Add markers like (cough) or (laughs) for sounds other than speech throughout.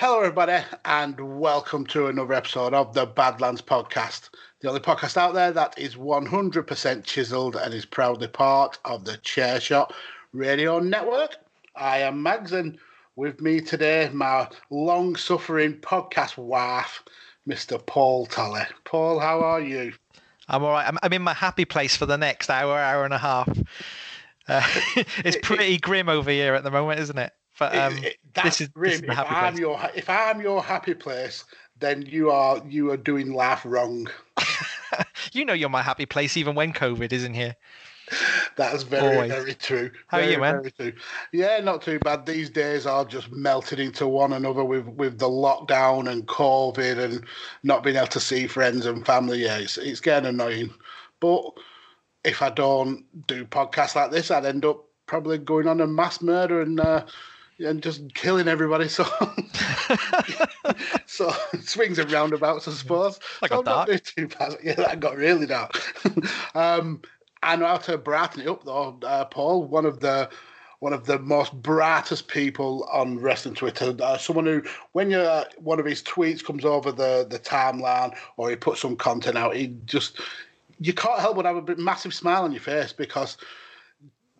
Hello, everybody, and welcome to another episode of the Badlands Podcast, the only podcast out there that is 100% chiseled and is proudly part of the Chairshot Radio Network. I am Mags, and with me today, my long suffering podcast wife, Mr. Paul Tully. Paul, how are you? I'm all right. I'm, I'm in my happy place for the next hour, hour and a half. Uh, (laughs) it's pretty grim over here at the moment, isn't it? But um, It- it- this is, this is if I'm place. your if I'm your happy place, then you are you are doing life wrong. (laughs) you know you're my happy place even when COVID isn't here. That's very, Always. very true. How are you, man? Very true. Yeah, not too bad. These days are just melted into one another with, with the lockdown and COVID and not being able to see friends and family. Yeah, it's, it's getting annoying. But if I don't do podcasts like this, I'd end up probably going on a mass murder and uh, and just killing everybody. So, (laughs) so swings and roundabouts, I suppose. That So got I'm not too bad. (laughs) Yeah, that got really dark. (laughs) um, and how to brighten it up though, uh, Paul, one of the one of the most brightest people on wrestling Twitter. Uh, someone who, when you uh, one of his tweets comes over the the timeline or he puts some content out, he just you can't help but have a massive smile on your face because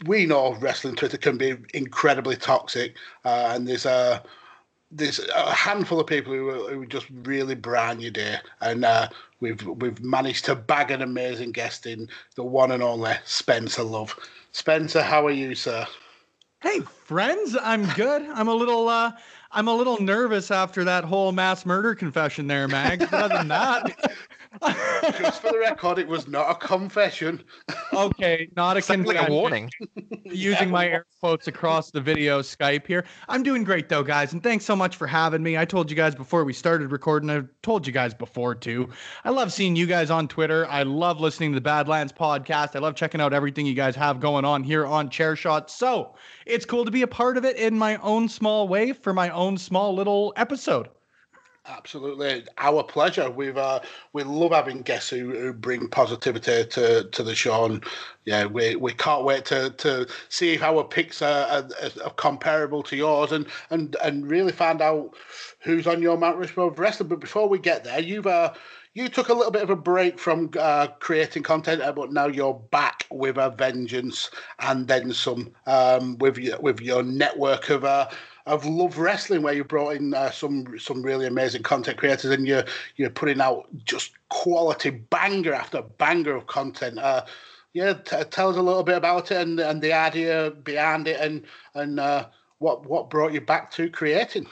we know wrestling Twitter can be incredibly toxic, uh, and there's a there's a handful of people who, who just really brand your day, and uh, we've we've managed to bag an amazing guest in the one and only Spencer Love. Spencer, how are you, sir? Hey friends, I'm good. I'm a little uh I'm a little nervous after that whole mass murder confession there, Mag. But other than that, (laughs) Just for the record, it was not a confession. okay, not a Sounds like a confession. warning. Using my air quotes across the video Skype here. I'm doing great though, guys, and thanks so much for having me. I told you guys before we started recording. I told you guys before too. I love seeing you guys on Twitter. I love listening to the Badlands podcast. I love checking out everything you guys have going on here on Chairshot. So it's cool to be a part of it in my own small way for my own small little episode. Absolutely, our pleasure. We've uh, we love having guests who, who bring positivity to, to the show, and yeah, we, we can't wait to, to see if our picks are, are, are comparable to yours, and, and and really find out who's on your Mount Rushmore of wrestling. But before we get there, you've uh, you took a little bit of a break from uh, creating content, uh, but now you're back with a vengeance, and then some um, with your with your network of. Uh, of Love Wrestling, where you brought in uh, some some really amazing content creators, and you're you're putting out just quality banger after banger of content. Uh, yeah, t- tell us a little bit about it and, and the idea behind it, and and uh, what what brought you back to creating.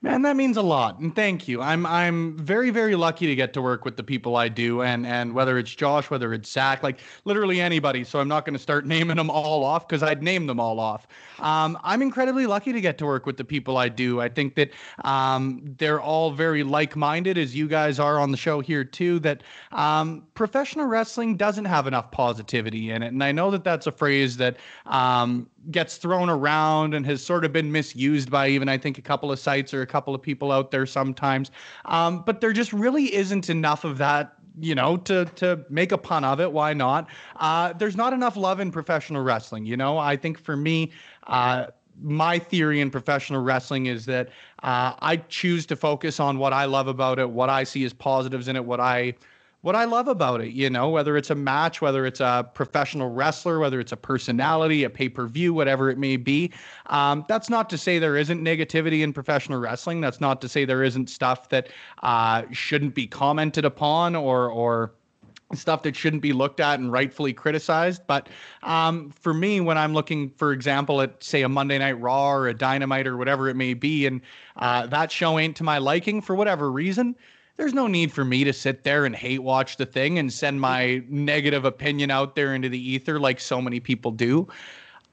Man, that means a lot, and thank you. I'm I'm very very lucky to get to work with the people I do, and and whether it's Josh, whether it's Zach, like literally anybody. So I'm not going to start (laughs) naming them all off because I'd name them all off. Um, I'm incredibly lucky to get to work with the people I do. I think that um, they're all very like-minded, as you guys are on the show here too. That um, professional wrestling doesn't have enough positivity in it, and I know that that's a phrase that um, gets thrown around and has sort of been misused by even I think a couple of sites or a couple of people out there sometimes. Um, but there just really isn't enough of that you know, to to make a pun of it, why not? Uh, there's not enough love in professional wrestling. You know, I think for me, uh, my theory in professional wrestling is that uh, I choose to focus on what I love about it, what I see as positives in it, what I what I love about it, you know, whether it's a match, whether it's a professional wrestler, whether it's a personality, a pay per view, whatever it may be. Um, that's not to say there isn't negativity in professional wrestling. That's not to say there isn't stuff that uh, shouldn't be commented upon or or stuff that shouldn't be looked at and rightfully criticized. But um, for me, when I'm looking, for example, at say a Monday Night Raw or a Dynamite or whatever it may be, and uh, that show ain't to my liking for whatever reason, there's no need for me to sit there and hate watch the thing and send my negative opinion out there into the ether like so many people do.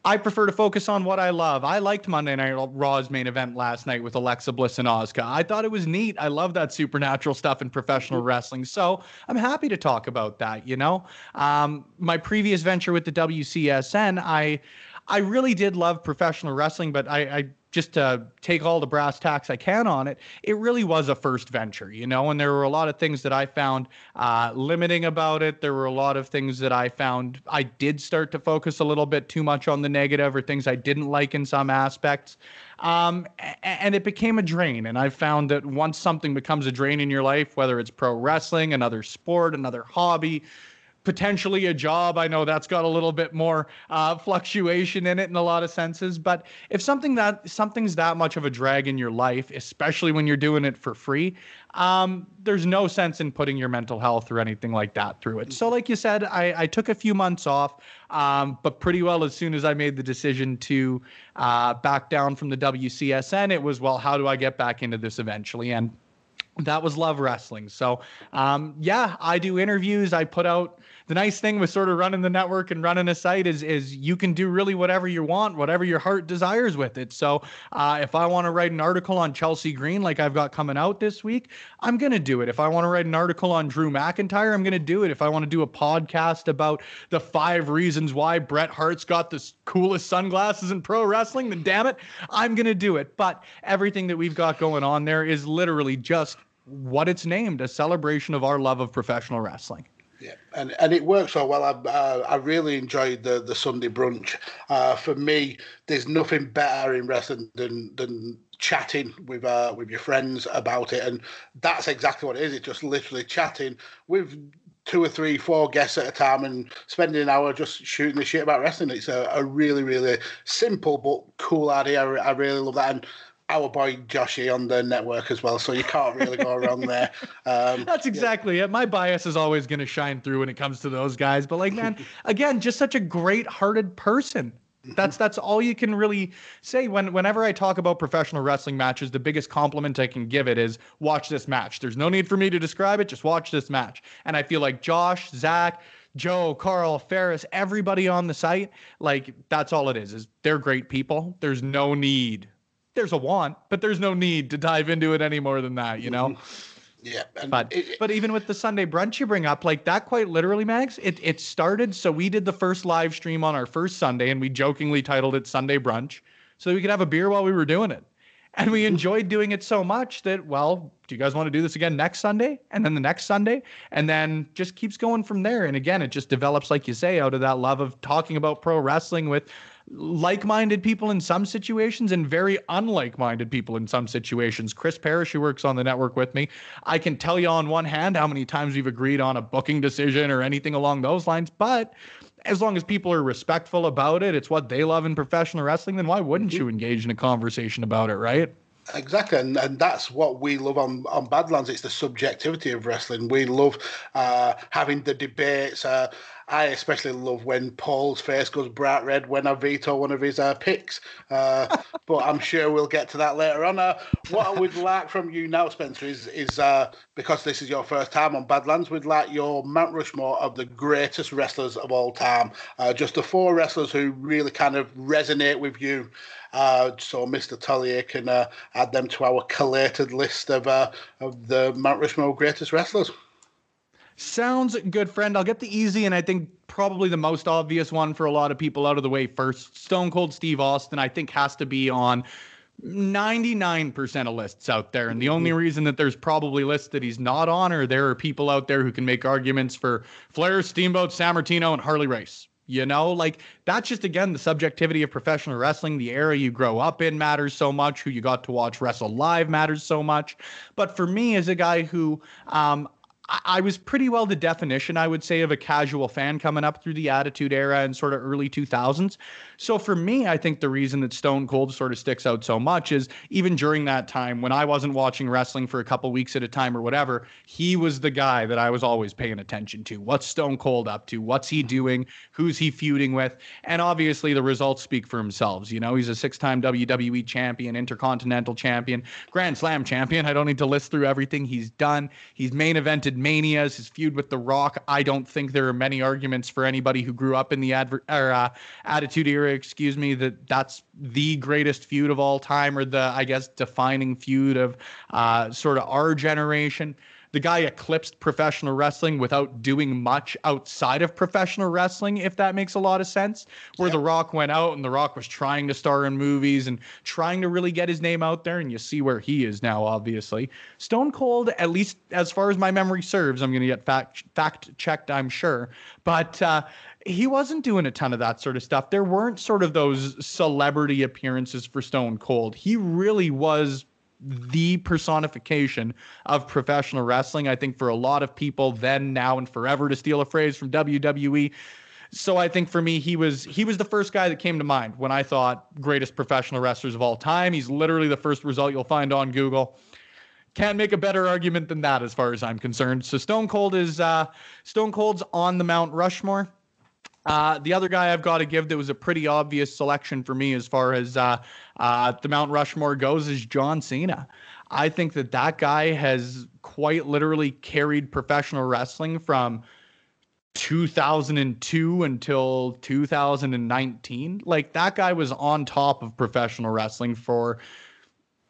I prefer to focus on what I love. I liked Monday Night Raw's main event last night with Alexa Bliss and Asuka. I thought it was neat. I love that supernatural stuff in professional mm-hmm. wrestling. So I'm happy to talk about that. You know, um, my previous venture with the WCSN, I I really did love professional wrestling, but I, I just to take all the brass tacks I can on it, it really was a first venture, you know, and there were a lot of things that I found uh, limiting about it. There were a lot of things that I found I did start to focus a little bit too much on the negative or things I didn't like in some aspects. Um, and it became a drain. And I found that once something becomes a drain in your life, whether it's pro wrestling, another sport, another hobby, potentially a job. I know that's got a little bit more uh, fluctuation in it in a lot of senses. But if something that something's that much of a drag in your life, especially when you're doing it for free, um, there's no sense in putting your mental health or anything like that through it. So, like you said, I, I took a few months off, um, but pretty well as soon as I made the decision to uh, back down from the WCSN, it was well, how do I get back into this eventually? And that was love wrestling. So, um, yeah, I do interviews. I put out the nice thing with sort of running the network and running a site is is you can do really whatever you want, whatever your heart desires with it. So uh, if I want to write an article on Chelsea Green, like I've got coming out this week, I'm gonna do it. If I want to write an article on Drew McIntyre, I'm gonna do it. If I want to do a podcast about the five reasons why Bret Hart's got the coolest sunglasses in pro wrestling, then damn it, I'm gonna do it. But everything that we've got going on there is literally just what it's named a celebration of our love of professional wrestling. Yeah, and and it works so well. I uh, I really enjoyed the the Sunday brunch. Uh, for me, there's nothing better in wrestling than than chatting with uh, with your friends about it, and that's exactly what it is. It's just literally chatting with two or three, four guests at a time and spending an hour just shooting the shit about wrestling. It's a, a really, really simple but cool idea. I, I really love that. And our boy Joshy on the network as well, so you can't really go wrong (laughs) there. Um, That's exactly yeah. it. My bias is always going to shine through when it comes to those guys, but like, man, (laughs) again, just such a great-hearted person. That's that's all you can really say. When whenever I talk about professional wrestling matches, the biggest compliment I can give it is watch this match. There's no need for me to describe it. Just watch this match. And I feel like Josh, Zach, Joe, Carl, Ferris, everybody on the site, like that's all it is. Is they're great people. There's no need there's a want, but there's no need to dive into it any more than that, you know? Mm-hmm. (laughs) Yeah. But it, but even with the Sunday brunch you bring up, like that quite literally, Mags, it it started. So we did the first live stream on our first Sunday and we jokingly titled it Sunday Brunch. So we could have a beer while we were doing it. And we enjoyed doing it so much that, well, do you guys want to do this again next Sunday? And then the next Sunday? And then just keeps going from there. And again, it just develops, like you say, out of that love of talking about pro wrestling with like-minded people in some situations and very unlike-minded people in some situations. Chris Parrish, who works on the network with me, I can tell you on one hand how many times we've agreed on a booking decision or anything along those lines, but as long as people are respectful about it, it's what they love in professional wrestling, then why wouldn't mm-hmm. you engage in a conversation about it, right? Exactly, and, and that's what we love on, on Badlands. It's the subjectivity of wrestling. We love uh, having the debates. Uh, I especially love when Paul's face goes bright red when I veto one of his uh, picks. Uh, (laughs) but I'm sure we'll get to that later on. Uh, what I would (laughs) like from you now, Spencer, is is uh, because this is your first time on Badlands, we'd like your Mount Rushmore of the greatest wrestlers of all time. Uh, just the four wrestlers who really kind of resonate with you. Uh, so Mr. Tully can add them to our collated list of of the Mount Rushmore greatest wrestlers. Sounds good, friend. I'll get the easy and I think probably the most obvious one for a lot of people out of the way first. Stone Cold Steve Austin, I think, has to be on 99% of lists out there. And the only mm-hmm. reason that there's probably lists that he's not on are there are people out there who can make arguments for Flair, Steamboat, Sammartino, and Harley Race. You know, like that's just again the subjectivity of professional wrestling. The era you grow up in matters so much. Who you got to watch wrestle live matters so much. But for me, as a guy who um, I was pretty well the definition, I would say, of a casual fan coming up through the Attitude Era and sort of early 2000s. So for me, I think the reason that Stone Cold sort of sticks out so much is even during that time when I wasn't watching wrestling for a couple weeks at a time or whatever, he was the guy that I was always paying attention to. What's Stone Cold up to? What's he doing? Who's he feuding with? And obviously, the results speak for themselves. You know, he's a six time WWE champion, Intercontinental champion, Grand Slam champion. I don't need to list through everything he's done. He's main evented Manias, his feud with The Rock. I don't think there are many arguments for anybody who grew up in the adver- or, uh, Attitude Era, excuse me, that that's the greatest feud of all time or the, I guess, defining feud of uh, sort of our generation the guy eclipsed professional wrestling without doing much outside of professional wrestling, if that makes a lot of sense. Where The Rock went out and The Rock was trying to star in movies and trying to really get his name out there, and you see where he is now, obviously. Stone Cold, at least as far as my memory serves, I'm going to get fact fact checked, I'm sure, but. Uh, he wasn't doing a ton of that sort of stuff. There weren't sort of those celebrity appearances for Stone Cold. He really was the personification of professional wrestling. I think for a lot of people then, now, and forever, to steal a phrase from WWE. So I think for me, he was he was the first guy that came to mind when I thought greatest professional wrestlers of all time. He's literally the first result you'll find on Google. Can't make a better argument than that, as far as I'm concerned. So Stone Cold is uh, Stone Cold's on the Mount Rushmore. Uh, the other guy I've got to give that was a pretty obvious selection for me as far as uh, uh, the Mount Rushmore goes is John Cena. I think that that guy has quite literally carried professional wrestling from 2002 until 2019. Like that guy was on top of professional wrestling for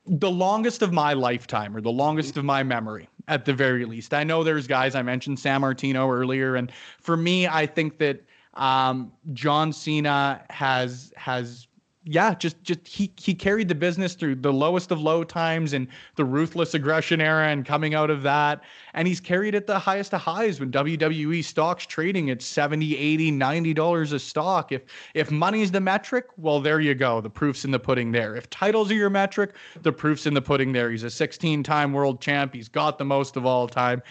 the longest of my lifetime or the longest of my memory at the very least. I know there's guys I mentioned Sammartino earlier and for me I think that um, John Cena has has yeah, just just he he carried the business through the lowest of low times and the ruthless aggression era and coming out of that and he's carried it the highest of highs when WWE stocks trading at 70, 80, 90 dollars a stock. If if money's the metric, well there you go. The proof's in the pudding there. If titles are your metric, the proof's in the pudding there. He's a 16-time world champ. He's got the most of all time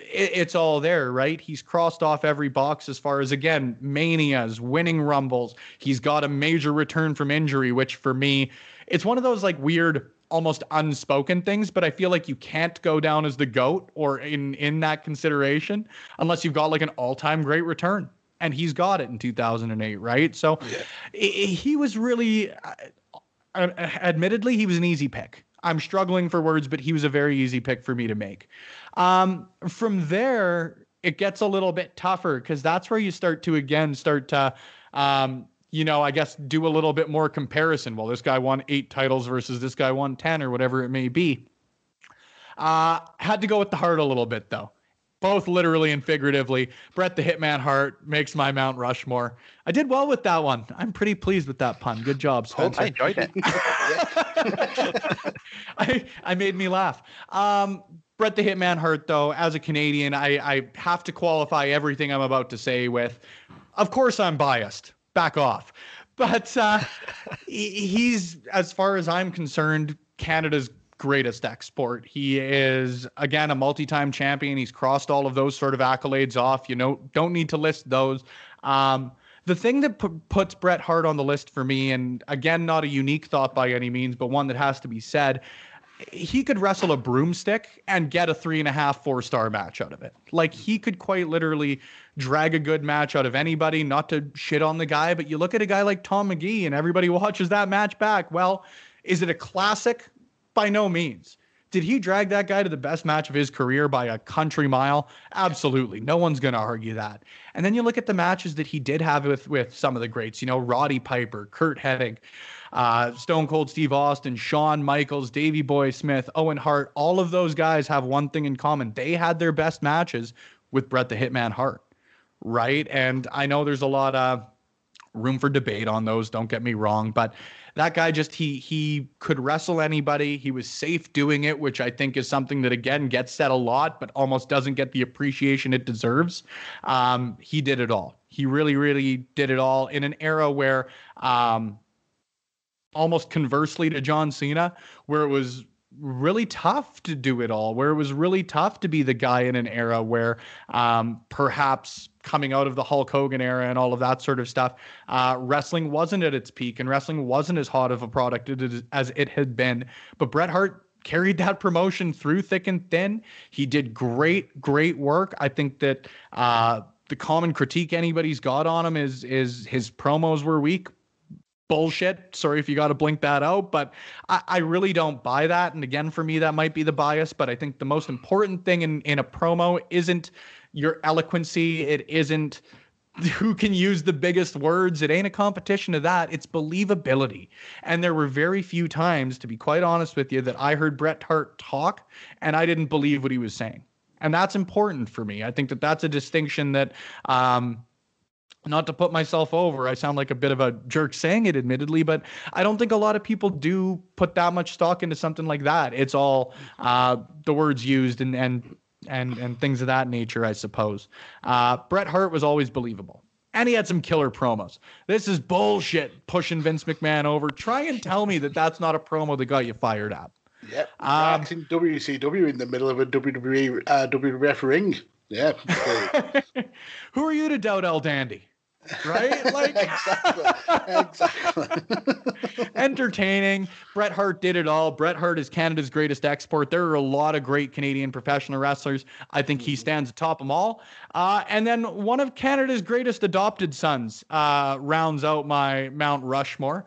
it, it's all there, right? He's crossed off every box as far as again manias, winning rumbles. He's got a major return from injury, which for me, it's one of those like weird almost unspoken things, but I feel like you can't go down as the goat or in in that consideration unless you've got like an all-time great return. And he's got it in 2008, right? So yeah. he was really uh, uh, admittedly he was an easy pick. I'm struggling for words, but he was a very easy pick for me to make. Um, from there, it gets a little bit tougher because that's where you start to again start to, um, you know, I guess do a little bit more comparison. Well, this guy won eight titles versus this guy won 10 or whatever it may be. Uh, had to go with the heart a little bit though. Both literally and figuratively. Bret the Hitman Hart makes my Mount Rushmore. I did well with that one. I'm pretty pleased with that pun. Good job, Spencer. I enjoyed it. (laughs) (laughs) (laughs) I, I made me laugh. Um, Bret the Hitman Hart, though, as a Canadian, I, I have to qualify everything I'm about to say with, of course, I'm biased. Back off. (laughs) But uh, he's, as far as I'm concerned, Canada's greatest export. He is again a multi-time champion. He's crossed all of those sort of accolades off. You know, don't need to list those. Um, the thing that p- puts Bret Hart on the list for me, and again, not a unique thought by any means, but one that has to be said, he could wrestle a broomstick and get a three and a half, four star match out of it. Like he could quite literally drag a good match out of anybody, not to shit on the guy, but you look at a guy like Tom Magee and everybody (laughs) watches that match back. Well, is it a classic? By no means. Did he drag that guy to the best match of his career by a country mile? Absolutely. No one's going to argue that. And then you look at the matches that he did have with with some of the greats, you know, Roddy Piper, Curt Hennig, uh, Stone Cold Steve Austin, Shawn Michaels, Davey Boy Smith, Owen Hart, all of those guys have one thing in common. They had their best matches with Bret the Hitman Hart, right? And I know there's a lot of room for debate on those, don't get me wrong, but that guy just he he could wrestle anybody. He was safe doing it, which I think is something that again gets said a lot, but almost doesn't get the appreciation it deserves. Um, he did it all. He really, really did it all in an era where um, almost conversely to John Cena, where it was really tough to do it all, where it was really tough to be the guy in an era where um, perhaps coming out of the Hulk Hogan era and all of that sort of stuff, uh, wrestling wasn't at its peak and wrestling wasn't as hot of a product as it had been. But Bret Hart carried that promotion through thick and thin. He did great, great work. I think that uh, the common critique anybody's got on him is is his promos were weak bullshit. Sorry if you got to blink that out, but I, I, really don't buy that. And again, for me, that might be the bias, but I think the most important thing in, in a promo isn't your eloquency. It isn't (laughs) who can use the biggest words. It ain't a competition of that. It's believability. And there were very few times, to be quite honest with you, that I heard Bret Hart talk and I didn't believe what he was saying. And that's important for me. I think that that's a distinction that, um, not to put myself over, I sound like a bit of a jerk saying it, admittedly, but I don't think a lot of people do put that much stock into something like that. It's all uh, the words used and and and and things of that nature, I suppose. Uh, Bret Hart was always believable. And he had some killer promos. This is bullshit pushing Vince McMahon over. Try and tell me that that's not a promo that got you fired up. Yep. Um, in WCW in the middle of a WWE uh, WWF ring. Yeah. (laughs) Who are you to doubt El Dandy? Right? (laughs) Like exactly, (laughs) exactly. (laughs) entertaining. Bret Hart did it all. Bret Hart is Canada's greatest export. There are a lot of great Canadian professional wrestlers. I think he mm-hmm. stands atop them all. Uh, and then one of Canada's greatest adopted sons uh, rounds out my Mount Rushmore.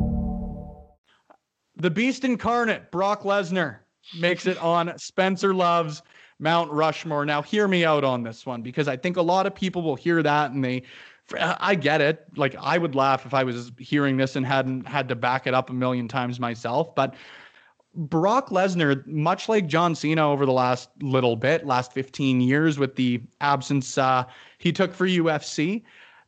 The Beast Incarnate, Brock Lesnar, makes it on Spencer Love's Mount Rushmore. Now, hear me out on this one because I think a lot of people will hear that and they, I get it. Like, I would laugh if I was hearing this and hadn't had to back it up a million times myself. But Brock Lesnar, much like John Cena over the last little bit, last 15 years with the absence uh, he took for UFC,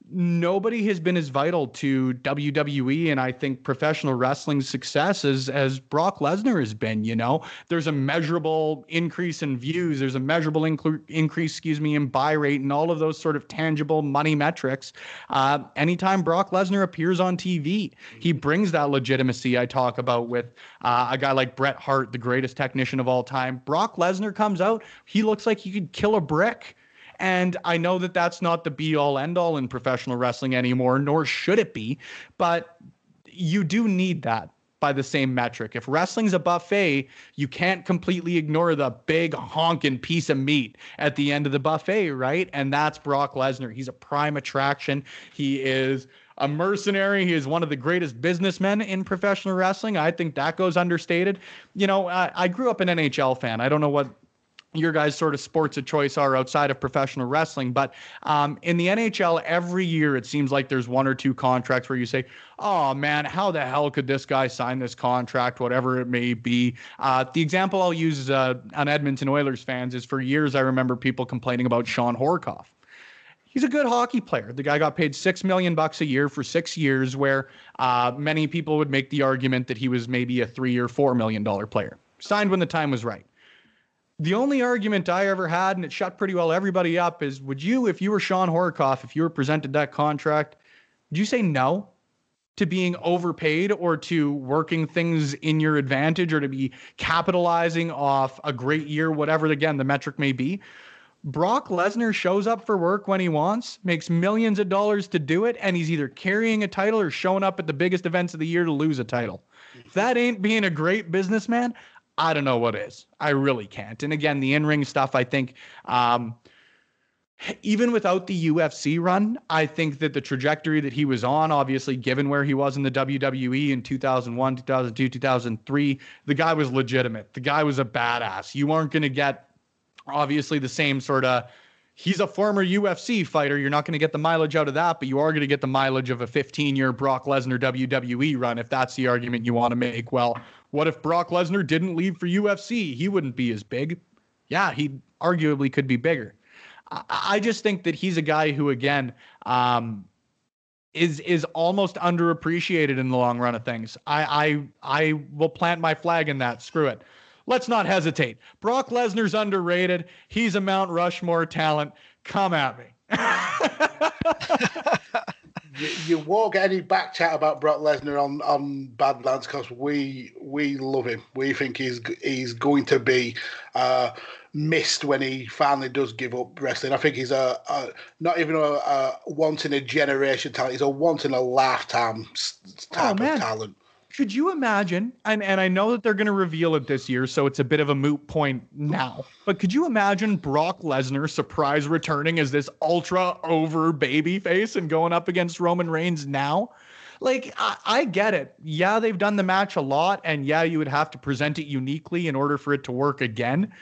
nobody has been as vital to WWE and I think professional wrestling's success as as Brock Lesnar has been. You know, there's a measurable increase in views. There's a measurable incre- increase, excuse me, in buy rate and all of those sort of tangible money metrics. Uh, anytime Brock Lesnar appears on TV, he brings that legitimacy I talk about with uh, a guy like Bret Hart, the greatest technician of all time. Brock Lesnar comes out, he looks like he could kill a brick. And I know that that's not the be all end all in professional wrestling anymore, nor should it be. But you do need that by the same metric. If wrestling's a buffet, you can't completely ignore the big honking piece of meat at the end of the buffet, right? And that's Brock Lesnar. He's a prime attraction. He is a mercenary. He is one of the greatest businessmen in professional wrestling. I think that goes understated. You know, I, I grew up an NHL fan. I don't know what your guys' sort of sports of choice are outside of professional wrestling. But um, in the NHL, every year it seems like there's one or two contracts where you say, oh man, how the hell could this guy sign this contract, whatever it may be. Uh, the example I'll use uh, on Edmonton Oilers fans is for years I remember people complaining about Shawn Horcoff. He's a good hockey player. The guy got paid six million bucks a year for six years, where uh, many people would make the argument that he was maybe a three or four million dollar player. Signed when the time was right the only argument I ever had, and it shut pretty well everybody up, is would you, if you were Shawn Horcoff, if you were presented that contract, would you say no to being overpaid or to working things in your advantage or to be capitalizing off a great year, whatever, again, the metric may be? Brock Lesnar shows up for work when he wants, makes millions of dollars to do it, and he's either carrying a title or showing up at the biggest events of the year to lose a title. If that ain't being a great businessman, I don't know what is. I really can't. And again, the in ring stuff, I think, um, even without the UFC run, I think that the trajectory that he was on, obviously, given where he was in the WWE in 2001, 2002, 2003, the guy was legitimate. The guy was a badass. You aren't going to get, obviously, the same sort of. He's a former UFC fighter. You're not going to get the mileage out of that, but you are going to get the mileage of a 15 year Brock Lesnar WWE run if that's the argument you want to make. Well, What if Brock Lesnar didn't leave for UFC? He wouldn't be as big. Yeah, he arguably could be bigger. I, I just think that he's a guy who, again, um, is is almost underappreciated in the long run of things. I I I will plant my flag in that. Screw it. Let's not hesitate. Brock Lesnar's underrated. He's a Mount Rushmore talent. Come at me. (laughs) you, you won't get any back chat about Brock Lesnar on on Badlands because we we love him. We think he's he's going to be uh, missed when he finally does give up wrestling. I think he's a, a not even a, a once in a generation talent. He's a once in a lifetime type oh, of talent. Could you imagine? And and I know that they're going to reveal it this year, so it's a bit of a moot point now. But could you imagine Brock Lesnar surprise returning as this ultra over baby face and going up against Roman Reigns now? Like I, I get it. Yeah, they've done the match a lot, and yeah, you would have to present it uniquely in order for it to work again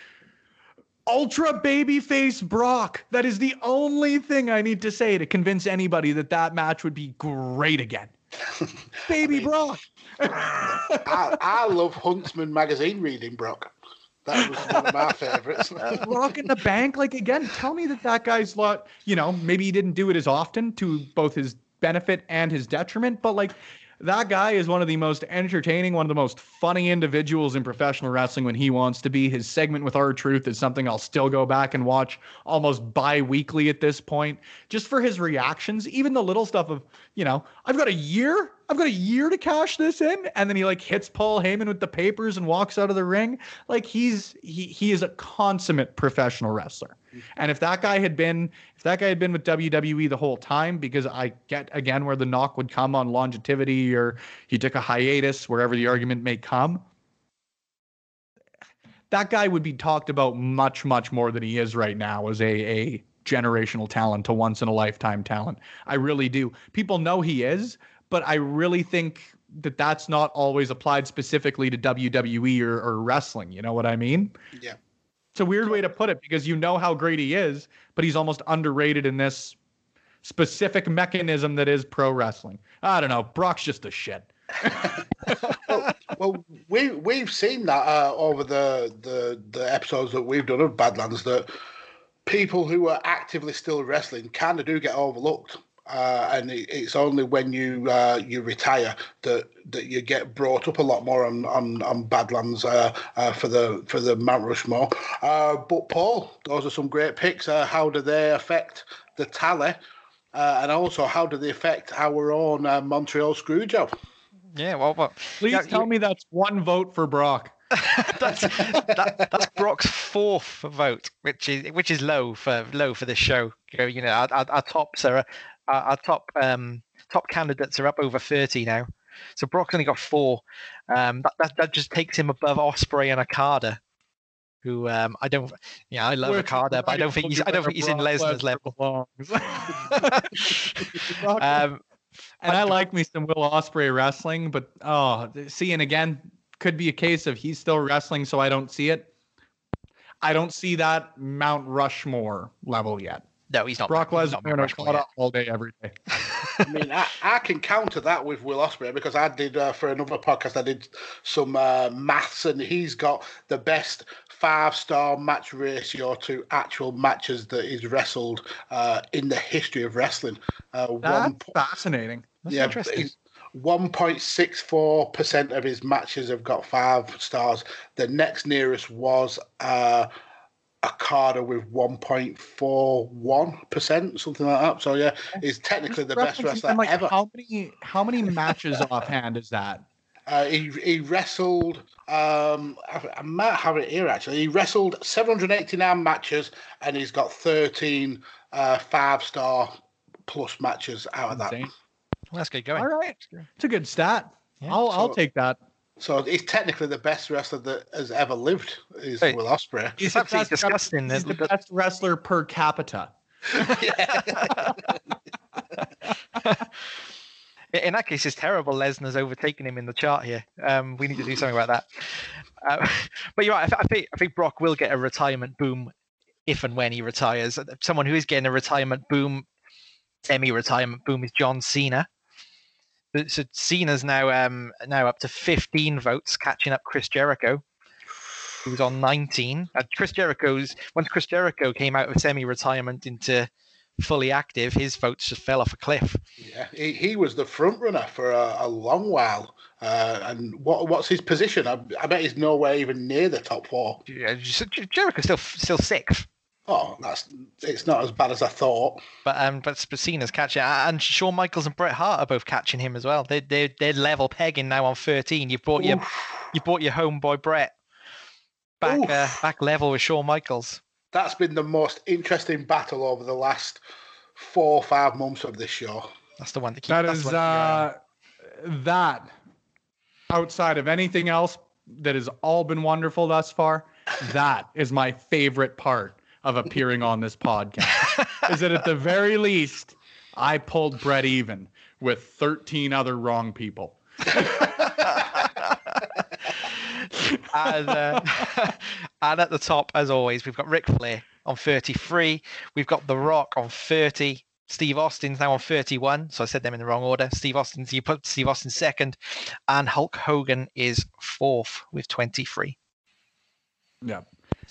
ultra babyface Brock. That is the only thing I need to say to convince anybody that that match would be great again. (laughs) Baby I mean, Brock. I, I, love Huntsman magazine reading Brock. That was one of my favorites. (laughs) Uh, Rock in the bank, like again, tell me that that guy's lot. You know, maybe he didn't do it as often to both his benefit and his detriment, but like that guy is one of the most entertaining, one of the most funny individuals in professional wrestling when he wants to be. His segment with R-Truth is something I'll still go back and watch almost bi-weekly at this point, just for his reactions, even the little stuff of, you know, I've got a year I've got a year to cash this in. And then he like hits Paul Heyman with the papers and walks out of the ring. Like he's he he is a consummate professional wrestler. And if that guy had been if that guy had been with WWE the whole time, because I get again where the knock would come on longevity or he took a hiatus, wherever the argument may come. That guy would be talked about much, much more than he is right now as a, a generational talent, a once in a lifetime talent. I really do. People know he is, but I really think that that's not always applied specifically to WWE or, or wrestling. You know what I mean? Yeah. It's a weird way to put it because you know how great he is, but he's almost underrated in this specific mechanism that is pro wrestling. I don't know. Brock's just a shit. well, (laughs) well, we we've seen that uh, over the, the the episodes that we've done of Badlands that people who are actively still wrestling kind of do get overlooked uh, and it, it's only when you uh, you retire that that you get brought up a lot more on on, on Badlands uh, uh for the for the Mount Rushmore. Uh, but Paul, those are some great picks. Uh, how do they affect the tally, and also how do they affect our own Montreal Screwjob? Yeah, well, well please yeah, tell you... me that's one vote for Brock. (laughs) that's that, that's Brock's fourth vote, which is which is low for low for this show. You know, our, our, our tops are our, our top um, top candidates are up over 30 now. So Brock's only got four. Um, that, that, that just takes him above Ospreay and Okada, who um, I don't. Yeah, I love Okada, but I don't think he's. I don't think he's in Lesnar's level. (laughs) (laughs) um, and I like me some Will Ospreay wrestling, but oh, seeing again could be a case of he's still wrestling, so I don't see it. I don't see that Mount Rushmore level yet. No, he's not. Brock Lesnar all day, every day. I mean, I, I can counter that with Will Ospreay because I did uh, for another podcast. I did some uh, maths, and he's got the best five-star match ratio to actual matches that he's wrestled uh, in the history of wrestling. Uh, That's one, fascinating. That's yeah, interesting. 1.64% of his matches have got five stars. The next nearest was uh, Okada with 1.41%, something like that. So yeah, he's technically the best wrestler like ever. How many how many matches (laughs) offhand is that? Uh, he he wrestled. Um, I, I, might have it here actually. He wrestled 789 matches, and he's got 13 uh, five star plus matches out of that. Well, that's good going. All right, it's a good stat. Yeah. I'll so, I'll take that. So he's technically the best wrestler that has ever lived. Is hey, Will Ospreay. He's absolutely disgusting. He's the best wrestler per capita. (laughs) in that case, it's terrible. Lesnar's overtaken him in the chart here. Um, we need to do something about that. Uh, (laughs) but you're right. I, I, think I think Brock will get a retirement boom if and when he retires. Someone who is getting a retirement boom, semi-retirement boom, is John Cena. So Cena's now um now up to 15 votes, catching up Chris Jericho, who's on 19. And Chris Jericho's once Chris Jericho came out of semi-retirement into fully active, his votes just fell off a cliff. Yeah, he, he was the front runner for a, a long while. Uh, and what what's his position? I, I bet he's nowhere even near the top four. Yeah, Jericho's still still sixth. Oh, that's it's not as bad as I thought. But um, but Cena's catching, and Shawn Michaels and Bret Hart are both catching him as well. They they they're level pegging now on thirteen. You brought your you brought your homeboy Bret back uh, back level with Shawn Michaels. That's been the most interesting battle over the last four or five months of this show. That's the one to keep. That is uh, that outside of anything else that has all been wonderful thus far. (laughs) That is my favorite part of appearing on this podcast. is that at the very least, I pulled Bret even with 13 other wrong people. and, uh, (laughs) and at the top, as always, we've got Ric Flair on 33. We've got The Rock on 30. Steve Austin's now on 31. So I said them in the wrong order. Steve Austin's you put Steve Austin second, and Hulk Hogan is fourth with 23. Yeah.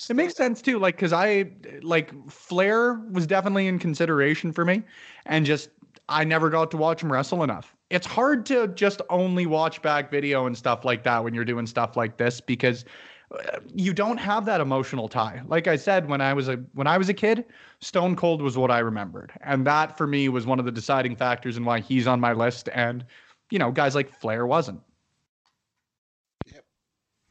It makes sense too, like because I like Flair was definitely in consideration for me, and just I never got to watch him wrestle enough. It's hard to just only watch back video and stuff like that when you're doing stuff like this because uh, you don't have that emotional tie. Like I said, when I was a when I was a kid, Stone Cold was what I remembered, and that for me was one of the deciding factors in why he's on my list. And you know, guys like Flair wasn't. Yep.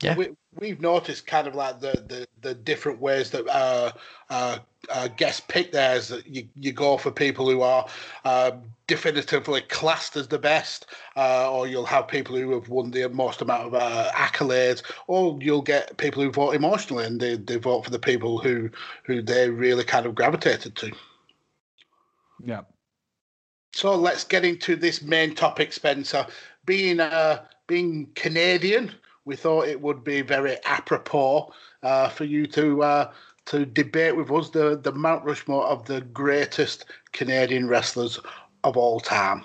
Yeah. We, we've noticed kind of like the the, the different ways that uh, uh, uh, guests pick theirs. That you, you go for people who are uh, definitively classed as the best, uh, or you'll have people who have won the most amount of uh, accolades, or you'll get people who vote emotionally and they, they vote for the people who who they really kind of gravitated to. Yeah. So let's get into this main topic, Spencer. Being uh, being Canadian, we thought it would be very apropos uh, for you to uh, to debate with us the, the Mount Rushmore of the greatest Canadian wrestlers of all time.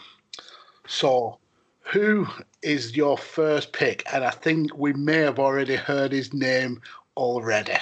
So, who is your first pick? And I think we may have already heard his name already.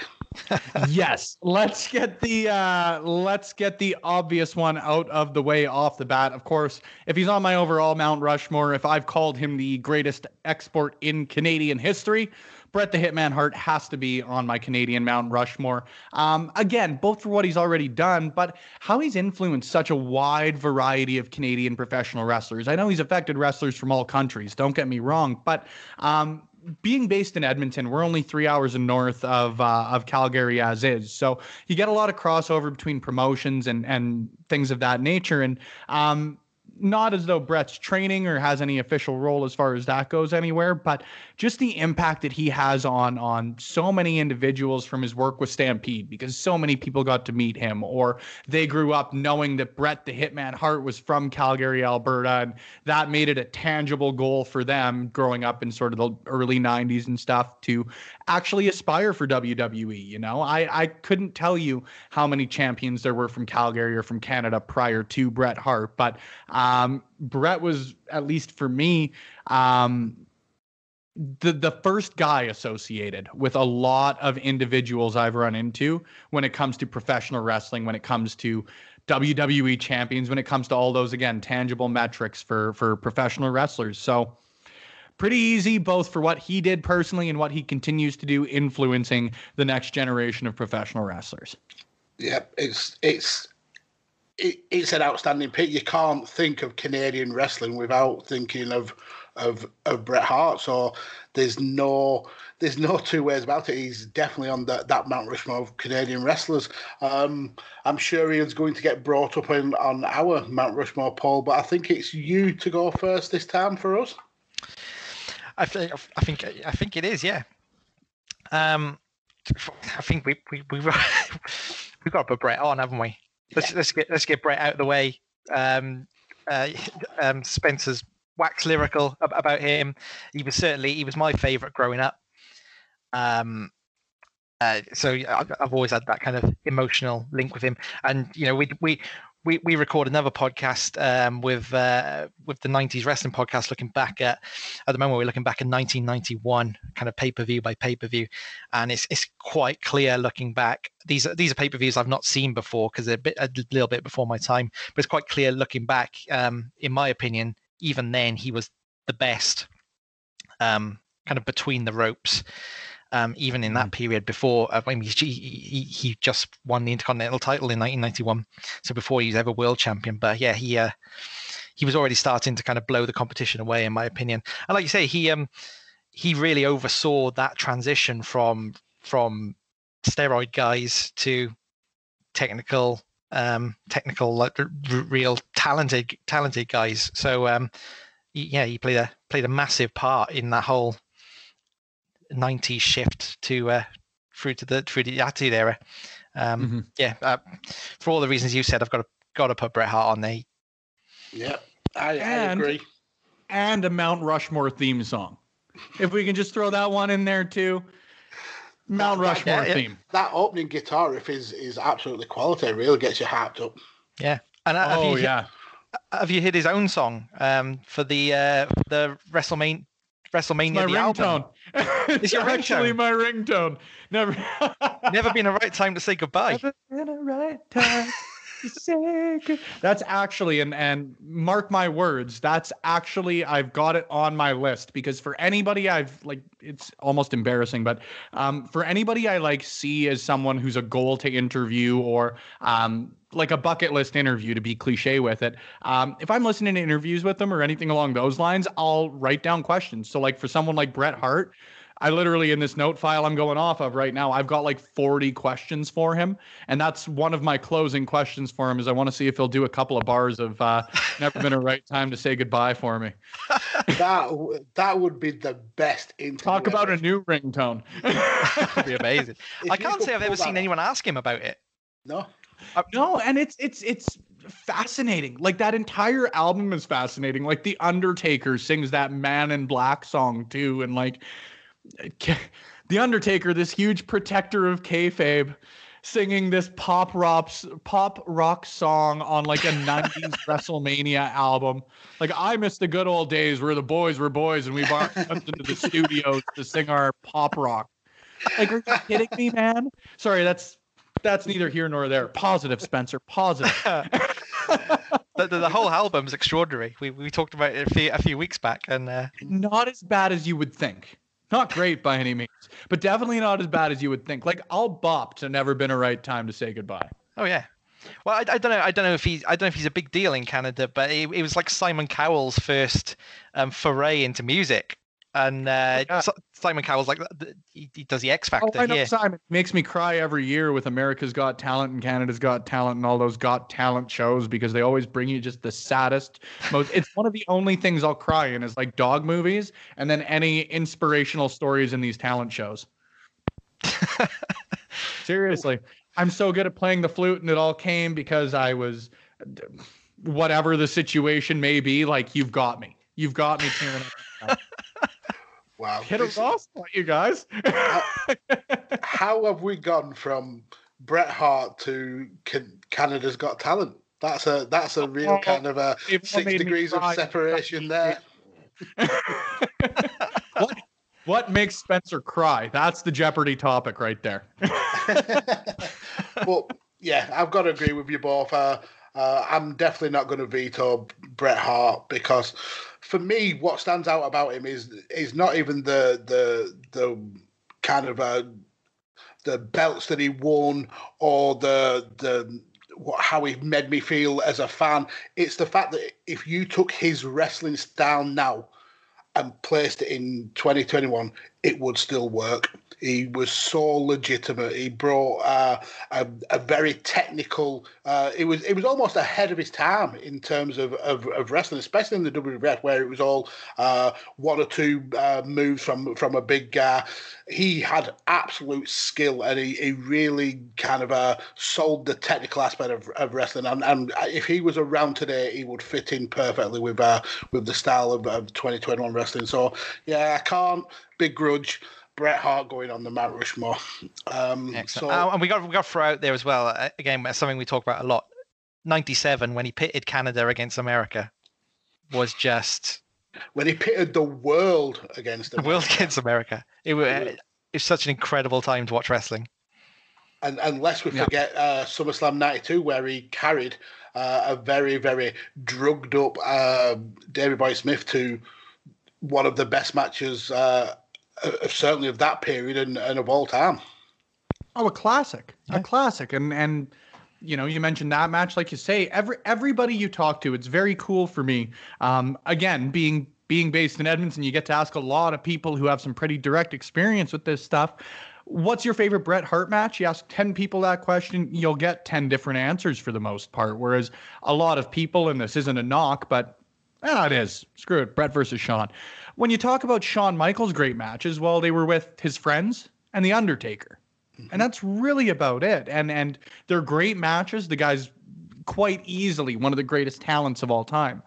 Yes, let's get the uh, let's get the obvious one out of the way off the bat. Of course, if he's on my overall Mount Rushmore, if I've called him the greatest export in Canadian history, Bret the Hitman Hart has to be on my Canadian Mount Rushmore. Um, again, both for what he's already done, but how he's influenced such a wide variety of Canadian professional wrestlers. I know he's affected wrestlers from all countries, don't get me wrong, but um, being based in Edmonton, we're only three hours north of uh, of Calgary as is, so you get a lot of crossover between promotions and and things of that nature. And um, not as though Bret's training or has any official role as far as that goes anywhere, but just the impact that he has on on so many individuals from his work with Stampede, because so many people got to meet him, or they grew up knowing that Bret the Hitman Hart was from Calgary, Alberta, and that made it a tangible goal for them growing up in sort of the early '90s and stuff to actually aspire for WWE. You know, I I couldn't tell you how many champions there were from Calgary or from Canada prior to Bret Hart, but um, Bret was at least for me. Um, the the first guy associated with a lot of individuals I've run into when it comes to professional wrestling, when it comes to WWE champions, when it comes to all those again tangible metrics for for professional wrestlers. So pretty easy both for what he did personally and what he continues to do influencing the next generation of professional wrestlers. Yep, it's it's it, it's an outstanding pick. You can't think of Canadian wrestling without thinking of of of Bret Hart. So there's no there's no two ways about it. He's definitely on that that Mount Rushmore of Canadian wrestlers. Um, I'm sure he is going to get brought up in, on our Mount Rushmore poll, but I think it's you to go first this time for us. I think I think I think it is. Yeah. Um, I think we we we (laughs) we've got to put Bret on, haven't we? Let's yeah. let's get let's get Bret out of the way. Um, uh, um, Spencer's wax lyrical about him. He was certainly he was my favorite growing up. Um, uh, so I've always had that kind of emotional link with him, and you know we we we, we record another podcast um, with uh, with the 90s wrestling podcast looking back at at the moment we're looking back at 1991 kind of pay-per-view by pay-per-view. And it's it's quite clear looking back these are these are pay-per-views I've not seen before because they're a bit a little bit before my time. But it's quite clear looking back um, in my opinion even then he was the best um, kind of between the ropes um, even in that mm. period before. Uh, I mean, he, he, he just won the Intercontinental title in 1991, so before he was ever world champion. But yeah, he uh, he was already starting to kind of blow the competition away, in my opinion. And like you say, he um he really oversaw that transition from from steroid guys to technical um technical like r- real talented talented guys so um yeah he played a played a massive part in that whole 90s shift to uh, through to the through the attitude era. Um, mm-hmm. Yeah, uh, for all the reasons you said, I've got to got to put Bret Hart on there. Yeah, I, and, I agree. And a Mount Rushmore theme song. If we can just throw that one in there too. Mount that, Rushmore that, yeah, theme. That opening guitar riff is is absolutely quality. It really gets you hyped up. Yeah. And uh, oh you, yeah. Have you hit his own song um, for the uh, the WrestleMania WrestleMania the album. it's your (laughs) actually ringtone. my ringtone. Never, never been a right time to say goodbye. Never been a right time to say good. That's actually, and and mark my words, that's actually I've got it on my list because for anybody I've like, it's almost embarrassing, but um, for anybody I like see as someone who's a goal to interview or um like a bucket list interview to be cliche with it. Um, if I'm listening to interviews with them or anything along those lines, I'll write down questions. So, like for someone like Bret Hart, I literally in this note file I'm going off of right now, I've got like 40 questions for him, and that's one of my closing questions for him. Is I want to see if he'll do a couple of bars of uh, (laughs) "Never been a right time to say goodbye" for me. (laughs) that that would be the best. Talk about ever. a new ringtone. (laughs) That'd be amazing. I can't say I've ever seen anyone ask him about it. No. Uh, no, and it's it's it's fascinating. Like that entire album is fascinating. Like The Undertaker sings that Man in Black song too, and like The Undertaker, this huge protector of kayfabe, singing this pop rock pop rock song on like a (laughs) 90s WrestleMania album. Like I miss the good old days where the boys were boys and we went (laughs) into the studios to sing our pop rock. Like, are you kidding me, man? Sorry, that's that's neither here nor there. Positive, Spencer. Positive. (laughs) the, the, the, whole album's extraordinary. We we talked about it a few, a few weeks back, and uh... not as bad as you would think. Not great by any means, but definitely not as bad as you would think. Like I'll bop to "Never Been a Right Time to Say Goodbye." Oh yeah. Well, I, I don't know. I don't know if he's. I don't know if he's a big deal in Canada, but it, it was like Simon Cowell's first um, foray into music and uh, yeah. Simon Cowell's like he, he does the X Factor. Oh, I know here. Simon makes me cry every year with America's Got Talent and Canada's Got Talent and all those Got Talent shows because they always bring you just the saddest, most. it's one of the only things I'll cry in is like dog movies and then any inspirational stories in these talent shows. (laughs) Seriously, I'm so good at playing the flute, and it all came because I was, whatever the situation may be. Like you've got me. You've got me tearing up. Wow. Us off, you guys. how, (laughs) how, have we gone from Bret Hart to Canada's Got Talent? That's a that's a real kind of a six degrees of separation there. (laughs) what what makes Spencer cry? That's the Jeopardy topic right there. (laughs) well, yeah, I've got to agree with you both. Uh, uh, I'm definitely not going to veto Bret Hart because for me, what stands out about him is is not even the the the kind of uh, the belts that he won or the the how he made me feel as a fan. It's the fact that if you took his wrestling style now and placed it in 2021, it would still work. He was so legitimate. He brought uh, a, a, very technical. Uh, it was it was almost ahead of his time in terms of, of, of wrestling, especially in the WWF, where it was all uh, one or two uh, moves from from a big guy. He had absolute skill, and he, he really kind of uh, sold the technical aspect of, of wrestling. And, and if he was around today, he would fit in perfectly with uh, with the style of, of 2021 wrestling. So yeah, I can't begrudge. Bret Hart going on the Mount Rushmore. Um, Excellent. So, uh, and we got we got throw out there as well. Uh, again, something we talk about a lot. '97 when he pitted Canada against America was just when he pitted the world against the world against America. It was, it was such an incredible time to watch wrestling. And unless we forget uh, SummerSlam '92, where he carried uh, a very, very drugged up uh, Davey Boy Smith to one of the best matches, uh, certainly of that period and, and of all time. Oh, a classic, yeah. a classic, and and you know, you mentioned that match, like you say, every everybody you talk to, it's very cool for me. Um, again, being being based in Edmonton, you get to ask a lot of people who have some pretty direct experience with this stuff. What's your favorite Bret Hart match? You ask 10 people that question, you'll get 10 different answers for the most part. Whereas a lot of people, and this isn't a knock, but eh, it is. Screw it. Bret versus Shawn. When you talk about Shawn Michaels' great matches, well, they were with his friends and The Undertaker. And that's really about it. And and they're great matches. The guy's quite easily one of the greatest talents of all time.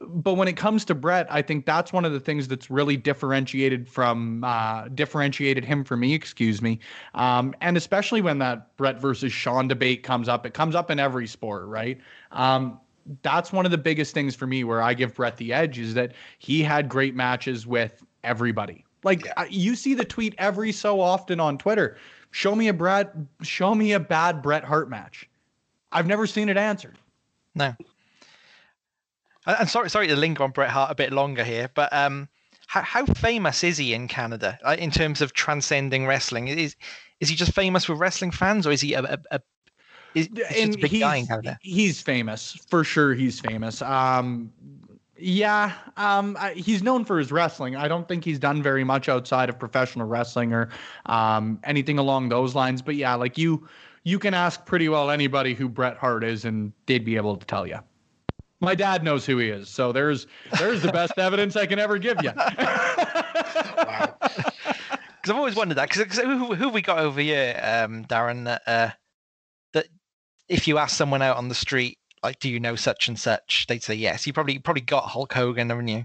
But when it comes to Bret, I think that's one of the things that's really differentiated from uh, differentiated him for me, excuse me. Um, and especially when that Bret versus Shawn debate comes up, it comes up in every sport, right? Um, that's one of the biggest things for me where I give Bret the edge is that he had great matches with everybody. Like yeah. you see the tweet every so often on Twitter. Show me a Bret, show me a bad Bret Hart match. I've never seen it answered. No. I'm sorry, sorry to linger on Bret Hart a bit longer here, but um, how, how famous is he in Canada uh, in terms of transcending wrestling? Is is he just famous with wrestling fans, or is he a, a, a is, and he's, he's famous for sure. He's famous. Um, yeah, um, I, he's known for his wrestling. I don't think he's done very much outside of professional wrestling or um, anything along those lines. But yeah, like you, you can ask pretty well anybody who Bret Hart is, and they'd be able to tell you. My dad knows who he is, so there's there's the best (laughs) evidence I can ever give you. wow. (laughs) Because I've always wondered that. Because who, who we got over here, um, Darren? That uh, if you ask someone out on the street like, do you know such and such? They'd say yes. You probably probably got Hulk Hogan, haven't you?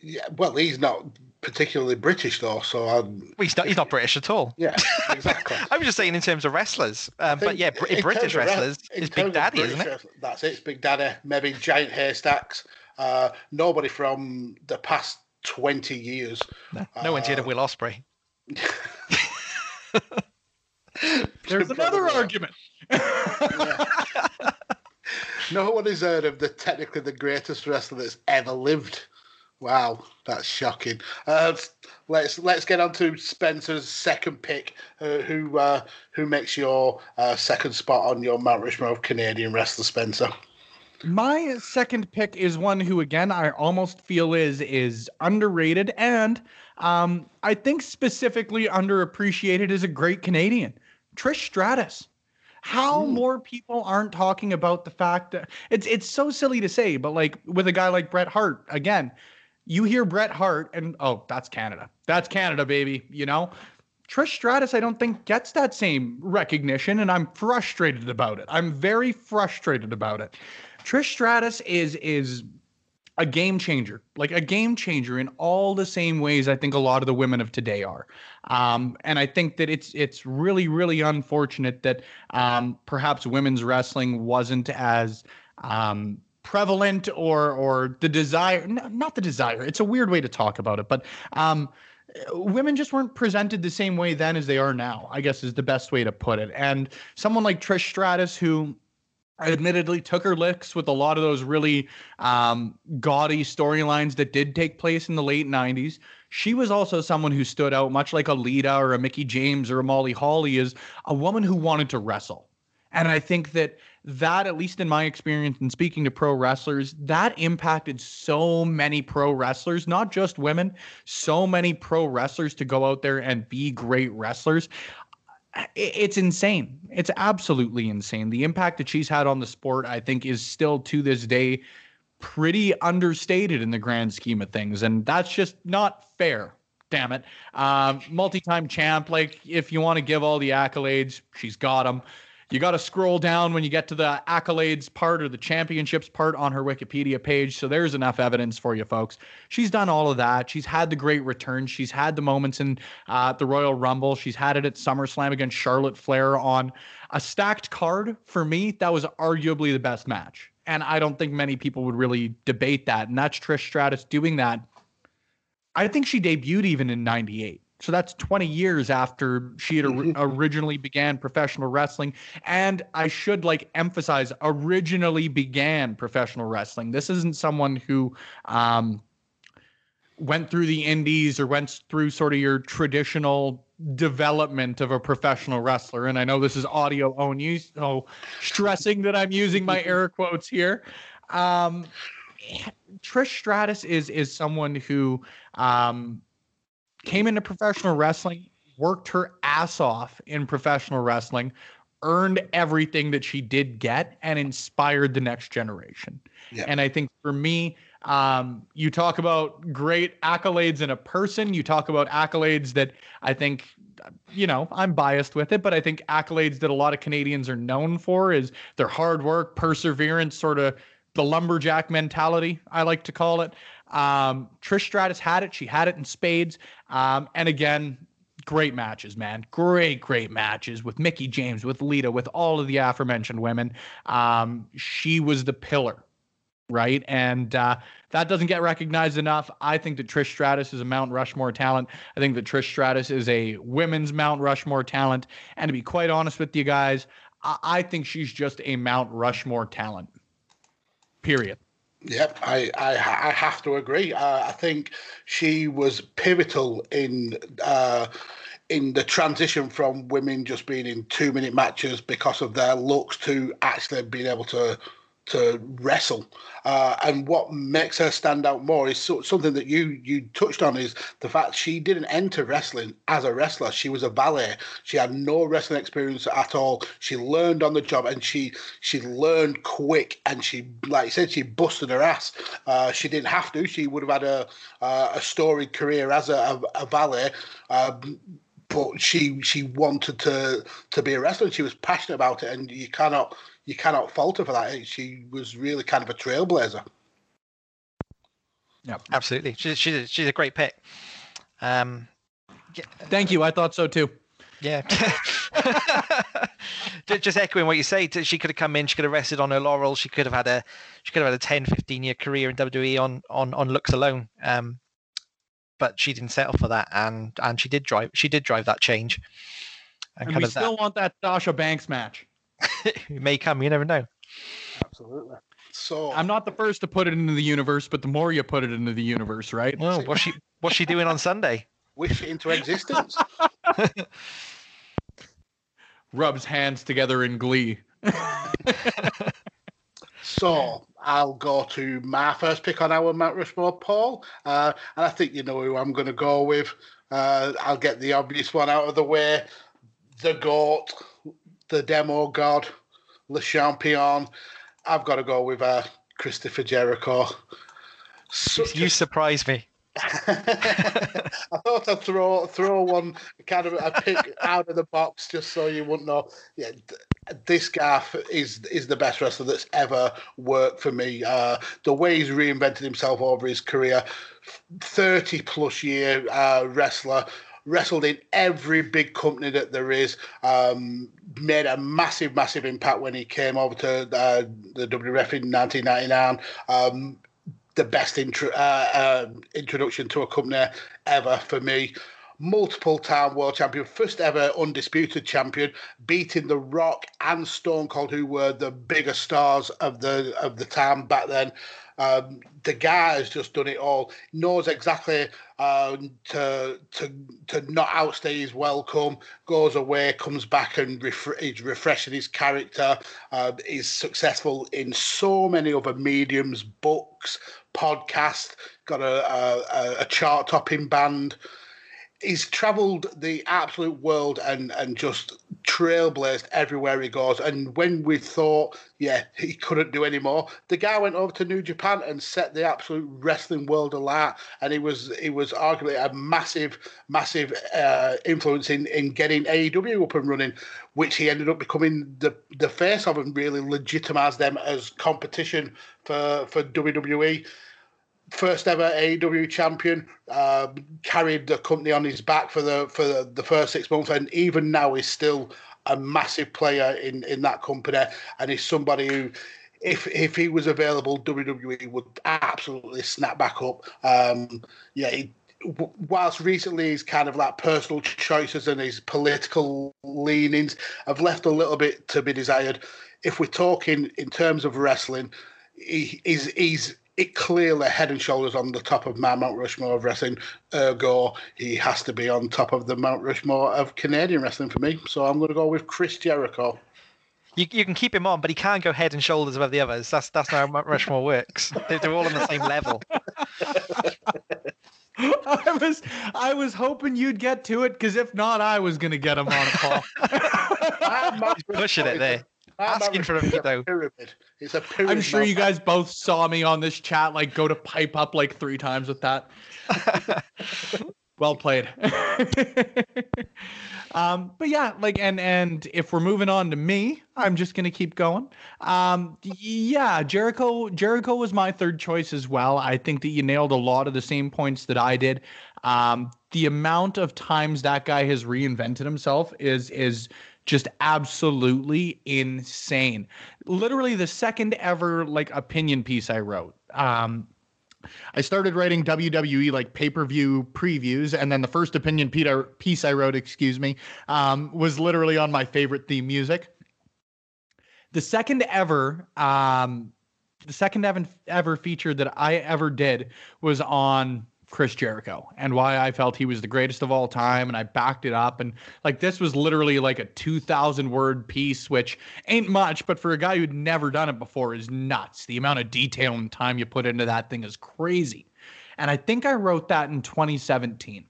Yeah, well, he's not particularly British though, so I'm... well, he's not. He's not British at all. Yeah, (laughs) exactly. I was just saying in terms of wrestlers, um, but yeah, Br- British wrestlers is Big Daddy, British isn't it? That's it. It's Big Daddy. Maybe giant haystacks. Uh, nobody from the past twenty years. No, no uh, one's heard of Will Ospreay. (laughs) There's another argument. No one has heard of the technically the greatest wrestler that's ever lived. Wow, that's shocking. Uh, let's let's get on to Spencer's second pick. Uh, who uh, who makes your uh, second spot on your Mount Rushmore of Canadian wrestler, Spencer? My second pick is one who, again, I almost feel is is underrated, and um, I think specifically underappreciated as a great Canadian, Trish Stratus how mm. more people aren't talking about the fact that it's it's so silly to say, but like with a guy like Bret Hart, again, you hear Bret Hart and oh, that's Canada. That's Canada, baby, you know? Trish Stratus, I don't think gets that same recognition, and I'm frustrated about it. I'm very frustrated about it. Trish Stratus is is a game changer, like a game changer in all the same ways I think a lot of the women of today are. Um, and I think that it's it's really really unfortunate that um, perhaps women's wrestling wasn't as um, prevalent or or the desire not the desire. It's a weird way to talk about it, but um, women just weren't presented the same way then as they are now. I guess is the best way to put it. And someone like Trish Stratus who admittedly took her licks with a lot of those really um, gaudy storylines that did take place in the late 90s. She was also someone who stood out, much like a Lita or a Mickie James or a Molly Holly, is a woman who wanted to wrestle. And I think that that, at least in my experience in speaking to pro wrestlers, that impacted so many pro wrestlers, not just women, so many pro wrestlers to go out there and be great wrestlers it's insane. It's absolutely insane. The impact that she's had on the sport, I think, is still to this day pretty understated in the grand scheme of things. And that's just not fair. Damn it. Um, multi time champ, like, if you want to give all the accolades, she's got them. You got to scroll down when you get to the accolades part or the championships part on her Wikipedia page. So there's enough evidence for you, folks. She's done all of that. She's had the great returns. She's had the moments in uh, the Royal Rumble. She's had it at SummerSlam against Charlotte Flair on a stacked card. For me, that was arguably the best match. And I don't think many people would really debate that. And that's Trish Stratus doing that. I think she debuted even in 98. So that's 20 years after she had or- originally began professional wrestling. And I should like emphasize originally began professional wrestling. This isn't someone who um, went through the indies or went through sort of your traditional development of a professional wrestler. And I know this is audio only, so stressing that I'm using my air quotes here. Um, Trish Stratus is is someone who um, came into professional wrestling, worked her ass off in professional wrestling, earned everything that she did get, and inspired the next generation. Yeah. And I think for me, um, you talk about great accolades in a person. You talk about accolades that I think, you know, I'm biased with it, but I think accolades that a lot of Canadians are known for is their hard work, perseverance, sort of the lumberjack mentality, I like to call it. Um, Trish Stratus had it. She had it in spades. Um, and again, great matches, man. Great, great matches with Mickie James, with Lita, with all of the aforementioned women. Um, she was the pillar, right? And uh, that doesn't get recognized enough. I think that Trish Stratus is a Mount Rushmore talent. I think that Trish Stratus is a women's Mount Rushmore talent. And to be quite honest with you guys, I, I think she's just a Mount Rushmore talent. Period. Yep, I, I, I have to agree. Uh, I think she was pivotal in uh, in the transition from women just being in two minute matches because of their looks to actually being able to to wrestle. Uh, and what makes her stand out more is so, something that you you touched on is the fact she didn't enter wrestling as a wrestler. She was a valet. She had no wrestling experience at all. She learned on the job, and she she learned quick. And she, like said, she busted her ass. Uh, she didn't have to. She would have had a uh, a storied career as a, a, a valet. Um, but she she wanted to to be a wrestler. She was passionate about it, and you cannot you cannot fault her for that. She was really kind of a trailblazer. Yeah, absolutely. She's she's she's a great pick. Um, yeah, Thank you. I thought so too. yeah. (laughs) Just echoing what you say, she could have come in, she could have rested on her laurels, she could have had a she could have had a 10, 15 year career in WWE on on on looks alone. Um, but she didn't settle for that, and and she did drive she did drive that change. And, And kind we of still want that Sasha Banks match. That (laughs) it may come, you never know. Absolutely. So I'm not the first to put it into the universe, but the more you put it into the universe, right? Well, what's she what's she doing on Sunday? wish it into existence. (laughs) Rubs hands together in glee. (laughs) so I'll go to my first pick on our Mount Rushmore, Paul, uh, and I think you know who I'm going to go with. Uh, I'll get the obvious one out of the way: the goat, the demo god, Le Champion. I've got to go with uh, Christopher Jericho. Such You a surprise me. (laughs) (laughs) I thought I'd throw throw one kind of a pick out of the box just so you wouldn't know. Yeah, this guy is is the best wrestler that's ever worked for me. Uh, the way he's reinvented himself over his career, thirty plus year uh, wrestler. Wrestled in every big company that there is. Um, made a massive, massive impact when he came over to uh, the WWF in 1999. Um, the best intro, uh, um introduction to a company ever for me. Multiple time world champion, first ever undisputed champion, beating The Rock and Stone Cold, who were the bigger stars of the of the time back then. Um, the guy has just done it all. Knows exactly um, to to to not outstay his welcome. Goes away, comes back, and ref- he's refreshing his character. Uh, he's successful in so many other mediums, books, podcast. Got a a, a chart topping band. He's travelled the absolute world and and just trailblazed everywhere he goes. And when we thought, yeah, he couldn't do any more, the guy went over to New Japan and set the absolute wrestling world alight. And he was he was arguably a massive, massive uh, influence in in getting AEW up and running, which he ended up becoming the the face of and really legitimised them as competition for for WWE first ever AEW champion, uh, carried the company on his back for the for the, the first six months, and even now is still a massive player in in that company, and is somebody who. If, if he was available, WWE would absolutely snap back up. Um, yeah, he, whilst recently his kind of like personal choices and his political leanings have left a little bit to be desired. If we're talking in terms of wrestling, he, he's he's it clearly head and shoulders on the top of my Mount Rushmore of wrestling. Ergo, he has to be on top of the Mount Rushmore of Canadian wrestling for me. So I'm going to go with Chris Jericho. You, you can keep him on, but he can't go head and shoulders above the others. That's that's how Mount Rushmore works. They're, they're all on the same level. (laughs) I was I was hoping you'd get to it because if not, I was going to get him on a call. (laughs) He's pushing it there. Asking for a veto. Pyramid. It's a pyramid. I'm sure you guys both saw me on this chat like go to pipe up like three times with that. (laughs) well played. (laughs) um, but yeah, like and and if we're moving on to me, I'm just gonna keep going. Um, yeah, Jericho. Jericho was my third choice as well. I think that you nailed a lot of the same points that I did. Um, the amount of times that guy has reinvented himself is is just absolutely insane. Literally the second ever like opinion piece I wrote. Um, I started writing WWE like pay per view previews, and then the first opinion piece I wrote, excuse me, um, was literally on my favorite theme music. The second ever, um, the second ever, ever feature that I ever did was on Chris Jericho and why I felt he was the greatest of all time. And I backed it up. And like this was literally like a 2,000 word piece, which ain't much, but for a guy who'd never done it before is nuts. The amount of detail and time you put into that thing is crazy. And I think I wrote that in 2017.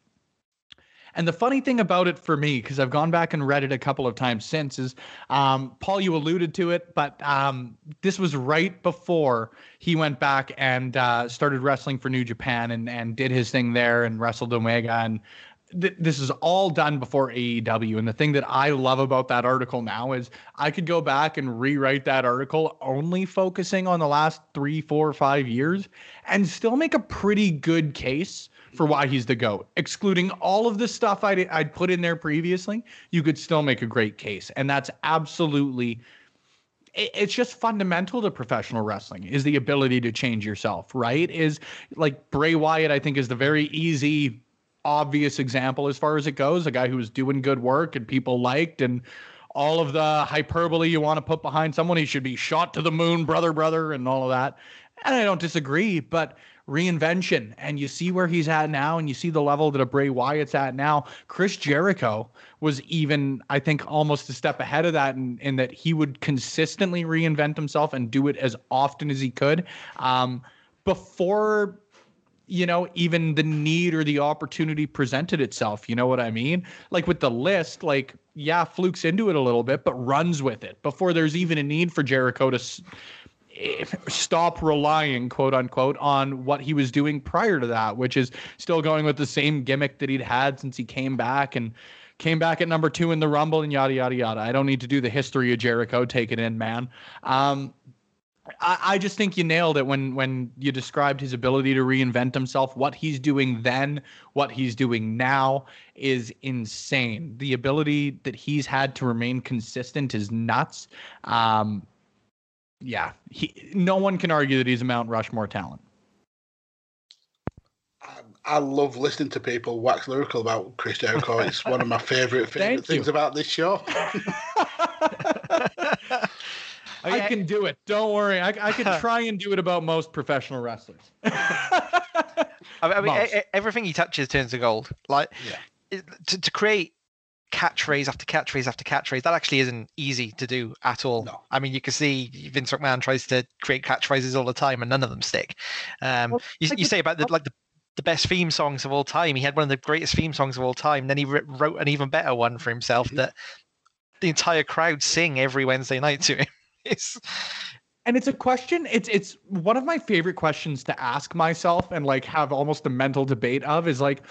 And the funny thing about it for me, because I've gone back and read it a couple of times since, is um, Paul, you alluded to it, but um, this was right before he went back and uh, started wrestling for New Japan and, and did his thing there and wrestled Omega. And th- this is all done before AEW. And the thing that I love about that article now is I could go back and rewrite that article only focusing on the last three, four, five years and still make a pretty good case for why he's the GOAT. Excluding all of the stuff I'd, I'd put in there previously, you could still make a great case. And that's absolutely it's just fundamental to professional wrestling is the ability to change yourself, right? Is like Bray Wyatt, I think, is the very easy, obvious example as far as it goes. A guy who was doing good work and people liked and all of the hyperbole you want to put behind someone. He should be shot to the moon, brother, brother, and all of that. And I don't disagree, but reinvention and you see where he's at now and you see the level that a Bray Wyatt's at now. Chris Jericho was even, I think, almost a step ahead of that in, in that he would consistently reinvent himself and do it as often as he could. Um, before you know, even the need or the opportunity presented itself. You know what I mean? Like with the list, like, yeah, flukes into it a little bit, but runs with it before there's even a need for Jericho to stop relying quote unquote on what he was doing prior to that which is still going with the same gimmick that he'd had since he came back and came back at number two in the rumble and yada yada yada i don't need to do the history of jericho take it in man um, I, I just think you nailed it when when you described his ability to reinvent himself. What he's doing then, what he's doing now is insane. The ability that he's had to remain consistent is nuts. Um, yeah, he, no one can argue that he's a Mount Rushmore talent. Um, I love listening to people wax lyrical about Chris Jericho. (laughs) It's one of my favorite, favorite things about this show. (laughs) (laughs) I can do it. Don't worry. I, I can try and do it about most professional wrestlers. I mean, everything he touches turns to gold. Like yeah. to, to create catchphrase after catchphrase after catchphrase. That actually isn't easy to do at all. No. I mean, you can see Vince McMahon tries to create catchphrases all the time, and none of them stick. Um, well, you, you say about the like the the best theme songs of all time. He had one of the greatest theme songs of all time. Then he wrote an even better one for himself mm-hmm. that the entire crowd sing every Wednesday night to him. (laughs) It's and it's a question it's it's one of my favorite questions to ask myself and like have almost a mental debate of is like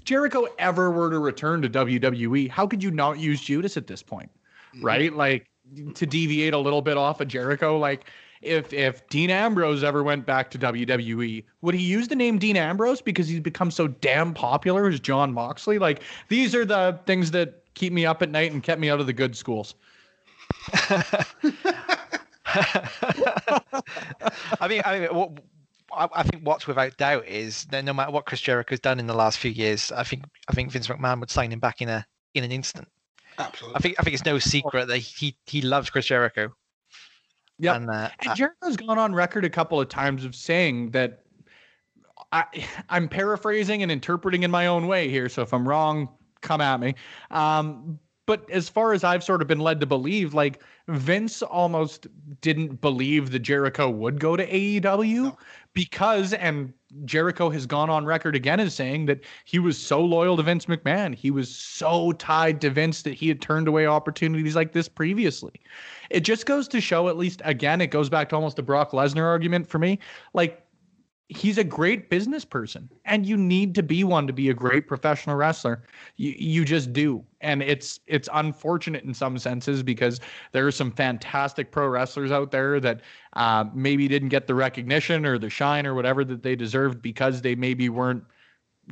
if Jericho ever were to return to WWE, how could you not use Judas at this point? Mm-hmm. Right? Like to deviate a little bit off of Jericho, like if if Dean Ambrose ever went back to WWE, would he use the name Dean Ambrose because he's become so damn popular as Jon Moxley? Like these are the things that keep me up at night and kept me out of the good schools. (laughs) I mean, I mean, what, I think what's without doubt is that no matter what Chris Jericho's done in the last few years, I think I think Vince McMahon would sign him back in a in an instant. Absolutely. I think I think it's no secret that he he loves Chris Jericho. Yeah, and, uh, and Jericho's gone on record a couple of times of saying that. I, (laughs) I'm paraphrasing and interpreting in my own way here, so if I'm wrong, come at me. Um, but as far as I've sort of been led to believe, like Vince almost didn't believe that Jericho would go to AEW no. because, and Jericho has gone on record again as saying that he was so loyal to Vince McMahon. He was so tied to Vince that he had turned away opportunities like this previously. It just goes to show, at least again, it goes back to almost the Brock Lesnar argument for me. Like, he's a great business person and you need to be one to be a great professional wrestler. You, you just do. And it's it's unfortunate in some senses because there are some fantastic pro wrestlers out there that uh, maybe didn't get the recognition or the shine or whatever that they deserved because they maybe weren't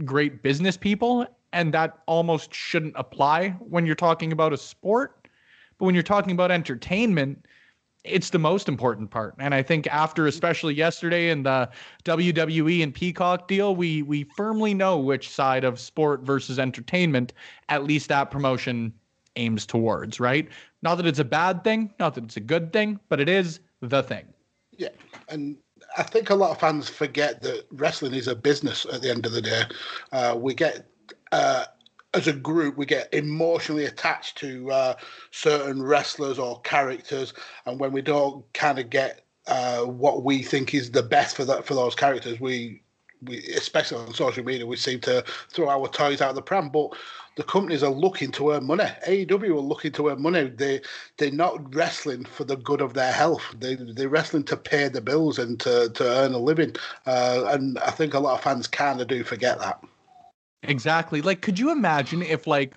great business people. And that almost shouldn't apply when you're talking about a sport. But when you're talking about entertainment it's the most important part. And I think after especially yesterday in the WWE and Peacock deal, we we firmly know which side of sport versus entertainment at least that promotion aims towards, right? Not that it's a bad thing, not that it's a good thing, but it is the thing. Yeah. And I think a lot of fans forget that wrestling is a business at the end of the day. Uh, we get uh, as a group, we get emotionally attached to uh, certain wrestlers or characters, and when we don't kind of get uh, what we think is the best for that for those characters, we we especially on social media, we seem to throw our toys out of the pram. But the companies are looking to earn money. AEW are looking to earn money. They they're not wrestling for the good of their health. They they're wrestling to pay the bills and to to earn a living. Uh, and I think a lot of fans kind of do forget that. Exactly. Like, could you imagine if like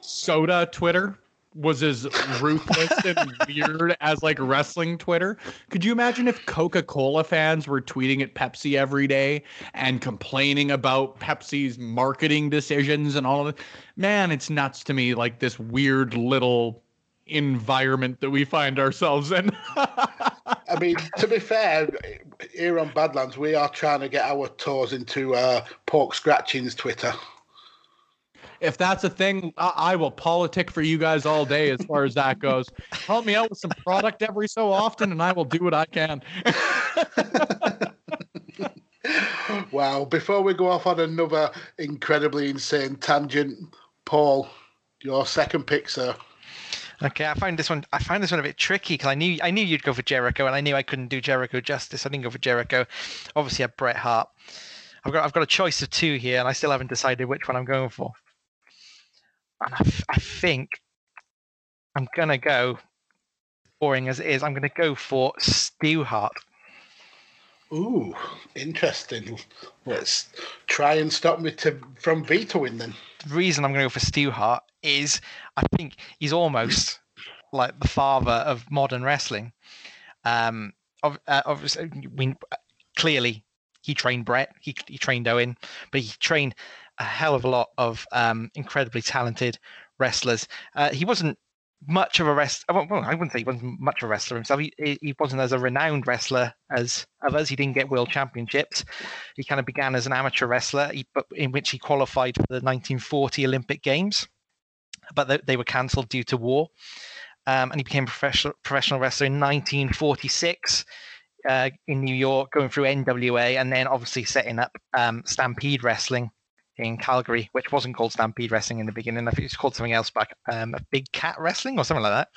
soda Twitter was as ruthless and (laughs) weird as like wrestling Twitter? Could you imagine if Coca Cola fans were tweeting at Pepsi every day and complaining about Pepsi's marketing decisions and all of it? Man, it's nuts to me. Like this weird little environment that we find ourselves in. (laughs) I mean, to be fair, here on Badlands, we are trying to get our toes into uh, Pork Scratching's Twitter. If that's a thing, I-, I will politic for you guys all day as far as that goes. Help me out with some product every so often, and I will do what I can. (laughs) wow. Before we go off on another incredibly insane tangent, Paul, your second pick, sir. Okay, I find this one. I find this one a bit tricky because I knew I knew you'd go for Jericho, and I knew I couldn't do Jericho justice. I didn't go for Jericho. Obviously, I have Bret Hart. I've got I've got a choice of two here, and I still haven't decided which one I'm going for. And I, I think I'm gonna go. Boring as it is, I'm gonna go for Stu Hart. Ooh, interesting. Let's try and stop me to, from vetoing then. The reason I'm going to go for Stu Hart is I think he's almost like the father of modern wrestling. Um, uh, obviously, we, clearly he trained Bret, he, he trained Owen, but he trained a hell of a lot of um, incredibly talented wrestlers. Uh, he wasn't much of a wrestler. Well, I wouldn't say he wasn't much of a wrestler himself. He, he wasn't as a renowned wrestler as others. He didn't get world championships. He kind of began as an amateur wrestler, he, but in which he qualified for the 1940 Olympic Games, but they, they were cancelled due to war. Um, and he became a professional professional wrestler in 1946 uh, in New York, going through NWA, and then obviously setting up um, Stampede Wrestling in Calgary, which wasn't called Stampede Wrestling in the beginning. I think it was called something else back, um, Big Cat Wrestling or something like that.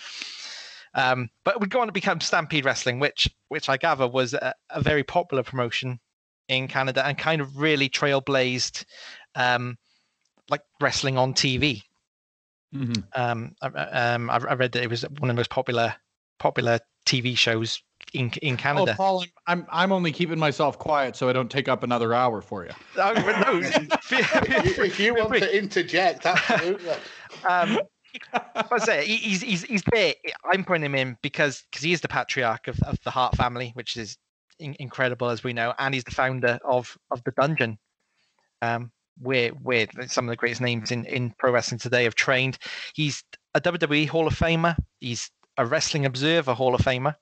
Um, but would go on to become Stampede Wrestling, which which I gather was a, a very popular promotion in Canada and kind of really trailblazed um, like wrestling on TV. Mhm. Um, I, I- um, I I read that it was one of the most popular popular TV shows in in Canada. Oh, Canada. Paul, I'm, I'm I'm only keeping myself quiet so I don't take up another hour for you. Oh, no, feel- (laughs) feel if if (laughs) you want to interject, absolutely. um, I say he's he's he's there. I'm putting him in because because he is the patriarch of, of the Hart family, which is in, incredible as we know, and he's the founder of of the Dungeon, um, where where some of the greatest names in in pro wrestling today have trained. He's a WWE Hall of Famer. He's a Wrestling Observer Hall of Famer.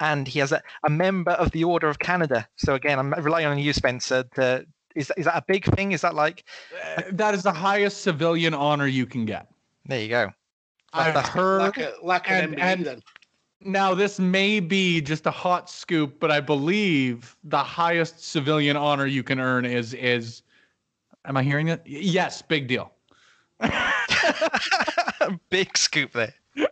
And he has a, a member of the Order of Canada. So again, I'm relying on you, Spencer. To, is is that a big thing? Is that like Uh, That is the highest civilian honor you can get. there you go? I've that's- heard. like a, like an and- and- Now, this may be just a hot scoop, but I believe the highest civilian honor you can earn is is. Am I hearing it? Y- Yes, big deal. (laughs) Big scoop there. (laughs) so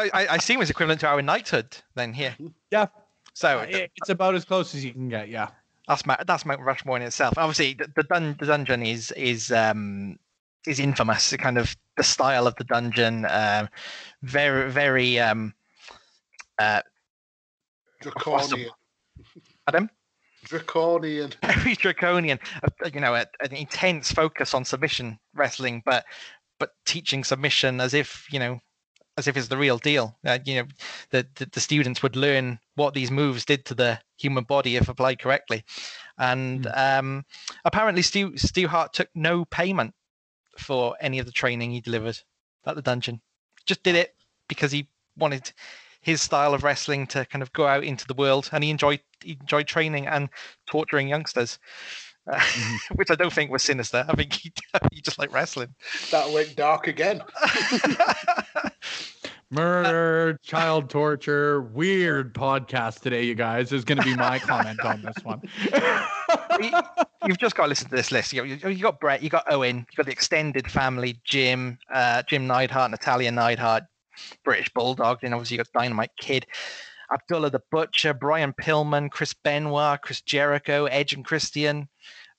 I, I assume it's equivalent to our knighthood then here. Yeah, So it- it's about as close as you can get. Yeah. that's Mount, that's Mount Rushmore in itself. Obviously, the, the, dun, the dungeon is is um is infamous. The kind of the style of the dungeon, um, very very um, uh, Draconian. Adam? Draconian. (laughs) very draconian. You know, a, an intense focus on submission wrestling, but but teaching submission as if you know, as if it's the real deal. Uh, you know, the, the the students would learn what these moves did to the human body if applied correctly, and um, apparently Stu Stu Hart took no payment for any of the training he delivered at the dungeon. Just did it because he wanted his style of wrestling to kind of go out into the world, and he enjoyed he enjoyed training and torturing youngsters, uh, (laughs) which I don't think was sinister. I think he, (laughs) he just liked wrestling. That went dark again. (laughs) Murder, child torture, weird podcast today, you guys, is going to be my comment on this one. You- You've just got to listen to this list. You got, you got Bret, you got Owen, you've got the extended family, Jim, uh, Jim Neidhart, Natalya Neidhart, British Bulldog, then obviously you got Dynamite Kid, Abdullah the Butcher, Brian Pillman, Chris Benoit, Chris Jericho, Edge and Christian,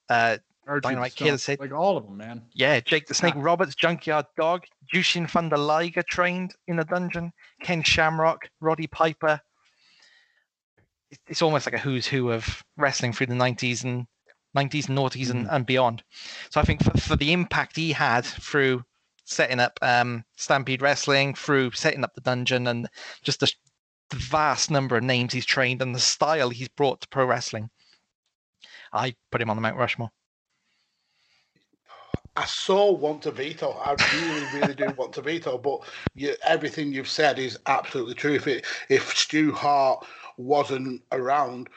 uh, Dynamite Kid said- like all of them, man. Yeah, Jake the Snake (laughs) Roberts, Junkyard Dog, Jushin Thunder Liger trained in the dungeon, Ken Shamrock, Roddy Piper. It's almost like a who's who of wrestling through the 90s and 90s, noughties, and, and beyond. So I think for, for the impact he had through setting up um, Stampede Wrestling, through setting up the dungeon, and just the, the vast number of names he's trained and the style he's brought to pro wrestling, I put him on the Mount Rushmore. I so want to veto. I really, really do want to veto. But you, everything you've said is absolutely true. If it, if Stu Hart wasn't around,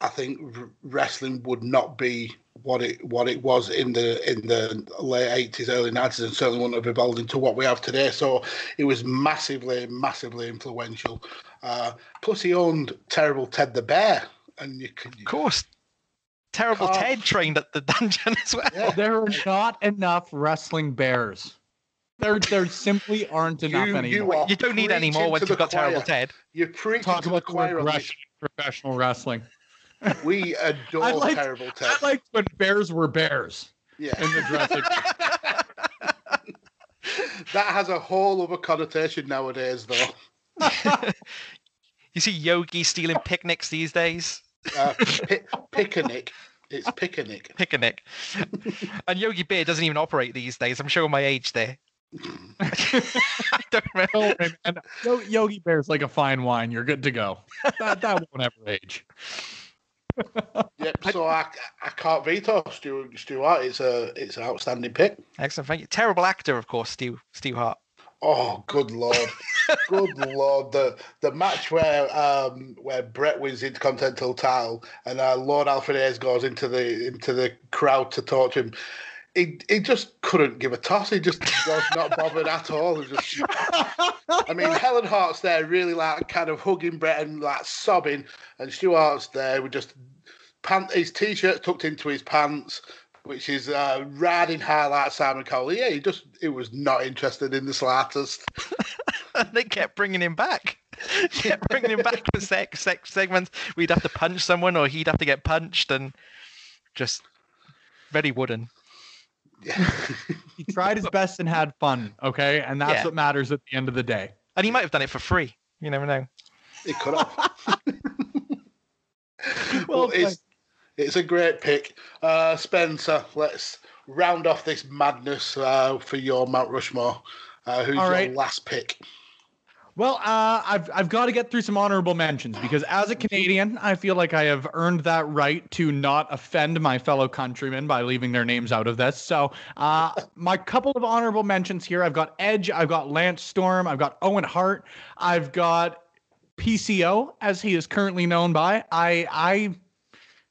I think wrestling would not be what it what it was in the in the late eighties, early nineties, and certainly wouldn't have evolved into what we have today. So it was massively, massively influential. Uh, plus, he owned Terrible Ted the Bear, and you could Of course. Terrible Oh. Ted trained at the dungeon as well. Yeah. There are not enough wrestling bears. There, there simply aren't enough You- anymore. you You don't need any more once you've the got Terrible. Ted. You're preaching Talk to about the choir on this. regression of professional wrestling. We (laughs) adore I like- Terrible Ted. I liked when bears were bears yeah, in the dressing. (laughs) that has a whole other connotation nowadays, though. (laughs) You see Yogi stealing picnics these days. Uh, pi- picnic. It's picnic. Picnic. and Yogi Bear doesn't even operate these days. I'm showing my age there. I don't remember. Don't worry, man. Yogi Bear's like a fine wine. You're good to go. That, that won't ever age. Yep. So I, I can't veto Stu Stuart. It's a it's an outstanding pick. Excellent. Thank you. Terrible actor, of course, Stu, Stu Hart. Oh, good lord, (laughs) good lord! The the match where um where Bret wins the Intercontinental title and uh, Lord Alfred Hayes goes into the into the crowd to talk to him. He, he just couldn't give a toss. He just was not bothered at all. Just, I mean, (laughs) Helen Hart's there, really like kind of hugging Bret and like sobbing, and Stu Hart's there with just pant his t-shirt tucked into his pants, which is uh, riding high like Simon Cowell. Yeah, he just he was not interested in the slightest. And (laughs) they kept bringing him back. (laughs) kept bringing him back for sex, sex segments. We'd have to punch someone, or he'd have to get punched, and just very wooden. Yeah. He tried his best and had fun. Okay, and that's Yeah. what matters at the end of the day. And he might have done it for free. You never know. it could have. (laughs) Well well, it's it's a great pick, uh, Spencer. Let's round off this madness uh, for your Mount Rushmore. Uh, who's All your right. last pick? Well, uh, I've I've got to get through some honorable mentions because as a Canadian, I feel like I have earned that right to not offend my fellow countrymen by leaving their names out of this. So, uh, (laughs) my couple of honorable mentions here: I've got Edge, I've got Lance Storm, I've got Owen Hart, I've got PCO, as he is currently known by. I I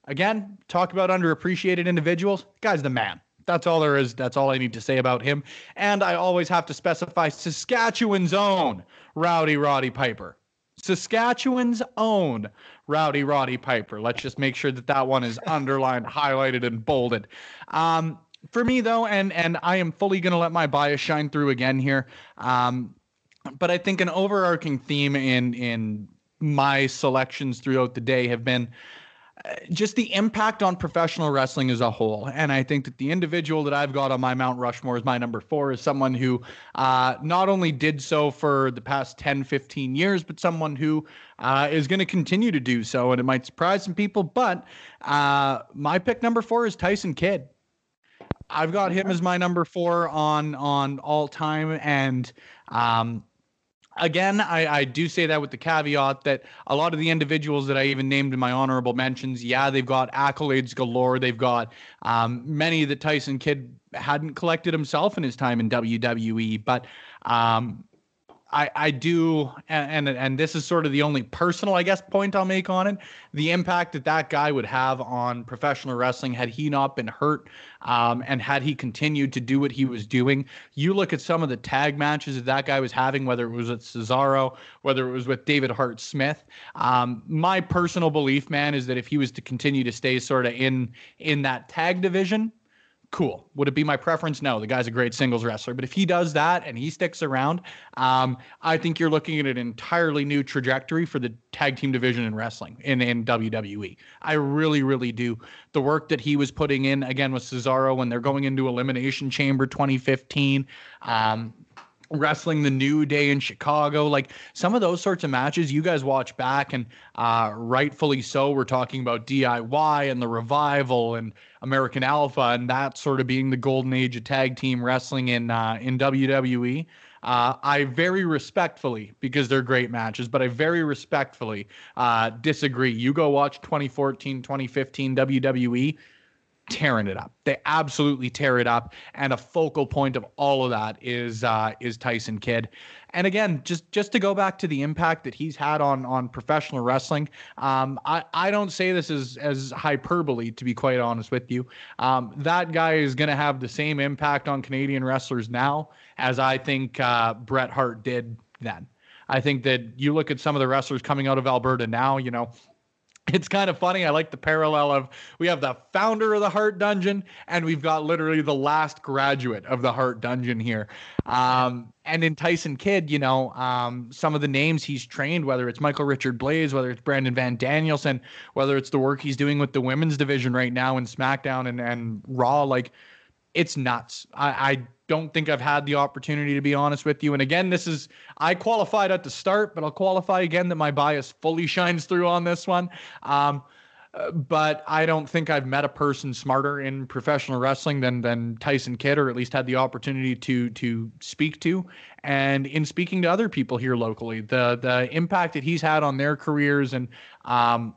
again talk about underappreciated individuals. Guy's the man. That's all there is. That's all I need to say about him. And I always have to specify Saskatchewan's own Rowdy Roddy Piper. Saskatchewan's own Rowdy Roddy Piper. Let's just make sure that that one is (laughs) underlined, highlighted, and bolded. Um, for me, though, and and I am fully going to let my bias shine through again here. Um, but I think an overarching theme in in my selections throughout the day have been just the impact on professional wrestling as a whole. And I think that the individual that I've got on my Mount Rushmore as my number four is someone who uh, not only did so for the past 10, 15 years, but someone who uh, is going to continue to do so. And it might surprise some people, but uh, my pick number four is Tyson Kidd. I've got him as my number four on on all time, and um, again, I, I do say that with the caveat that a lot of the individuals that I even named in my honorable mentions, yeah, they've got accolades galore. They've got um, many that Tyson Kidd hadn't collected himself in his time in WWE, but um, I, I do, and, and and this is sort of the only personal, I guess, point I'll make on it. The impact that that guy would have on professional wrestling had he not been hurt, um, and had he continued to do what he was doing. You look at some of the tag matches that that guy was having, whether it was with Cesaro, whether it was with David Hart Smith. Um, my personal belief, man, is that if he was to continue to stay sort of in in that tag division, cool. Would it be my preference? No, the guy's a great singles wrestler. But if he does that and he sticks around, um, I think you're looking at an entirely new trajectory for the tag team division in wrestling in, in WWE. I really, really do. The work that he was putting in again with Cesaro when they're going into Elimination Chamber 2015. Um, wrestling the new day in Chicago, like some of those sorts of matches you guys watch back and uh, rightfully so. We're talking about DIY and the revival and American Alpha and that sort of being the golden age of tag team wrestling in uh, in WWE. Uh, I very respectfully, because they're great matches, but I very respectfully uh, disagree. You go watch 2014, 2015 WWE tearing it up. They absolutely tear it up, and a focal point of all of that is uh, is Tyson Kidd. And again, just just to go back to the impact that he's had on on professional wrestling, um, I I don't say this as as hyperbole to be quite honest with you. Um, that guy is going to have the same impact on Canadian wrestlers now as I think uh, Bret Hart did then. I think that you look at some of the wrestlers coming out of Alberta now, you know, it's kind of funny. I like the parallel of we have the founder of the Hart Dungeon, and we've got literally the last graduate of the Hart Dungeon here. Um, and in Tyson Kidd, you know, um, some of the names he's trained, whether it's Michael Richard Blaze, whether it's Brandon Van Danielson, whether it's the work he's doing with the women's division right now in SmackDown and, and Raw, like it's nuts. I, I don't think I've had the opportunity to be honest with you. And again, this is I qualified at the start, but I'll qualify again that my bias fully (laughs) shines through on this one. Um, but I don't think I've met a person smarter in professional wrestling than than Tyson Kidd, or at least had the opportunity to to speak to. And in speaking to other people here locally, the the impact that he's had on their careers and um,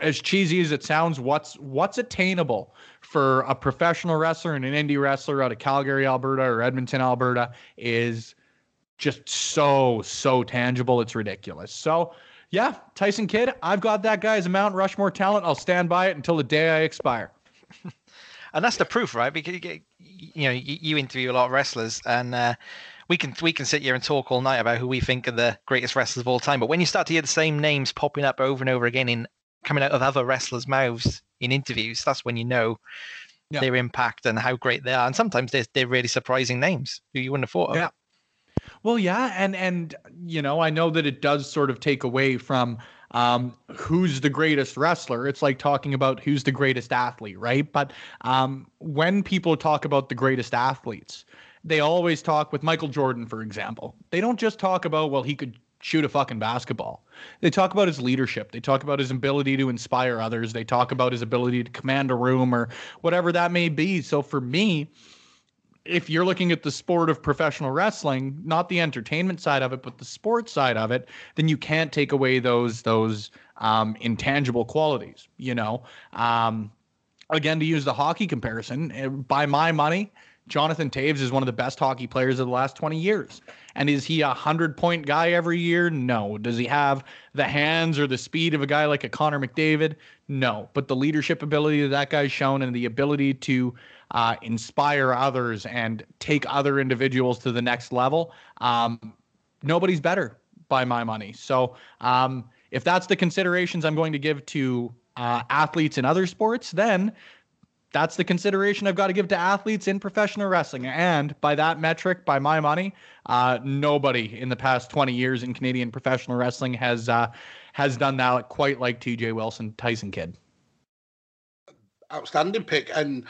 as cheesy as it sounds, what's what's attainable for a professional wrestler and an indie wrestler out of Calgary, Alberta, or Edmonton, Alberta, is just so so tangible. It's ridiculous. So yeah, Tyson Kidd, I've got that guy as a Mount Rushmore talent. I'll stand by it until the day I expire. (laughs) and that's the proof, right? Because you, get, you know you, you interview a lot of wrestlers, and uh, we can we can sit here and talk all night about who we think are the greatest wrestlers of all time. But when you start to hear the same names popping up over and over again in coming out of other wrestlers' mouths in interviews, that's when you know Yeah. their impact and how great they are. And sometimes they're they're really surprising names who you wouldn't have thought of. Yeah. Well, yeah, and and you know, I know that it does sort of take away from um, who's the greatest wrestler. It's like talking about who's the greatest athlete, right? But um, when people talk about the greatest athletes, they always talk with Michael Jordan, for example. They don't just talk about, well, he could shoot a fucking basketball. They talk about his leadership. They talk about his ability to inspire others. They talk about his ability to command a room or whatever that may be. So for me, if you're looking at the sport of professional wrestling, not the entertainment side of it, but the sports side of it, then you can't take away those those um, intangible qualities. You know, um, again, to use the hockey comparison, eh, by my money, Jonathan Toews is one of the best hockey players of the last 20 years. And is he a hundred point guy every year? No. Does he have the hands or the speed of a guy like a Connor McDavid? No. But the leadership ability that that guy's shown and the ability to uh, inspire others and take other individuals to the next level, um, nobody's better by my money. So um, if that's the considerations I'm going to give to uh, athletes in other sports, then that's the consideration I've got to give to athletes in professional wrestling. And by that metric, by my money, uh, nobody in the past 20 years in Canadian professional wrestling has uh, has done that quite like TJ Wilson, Tyson Kidd. Outstanding pick. And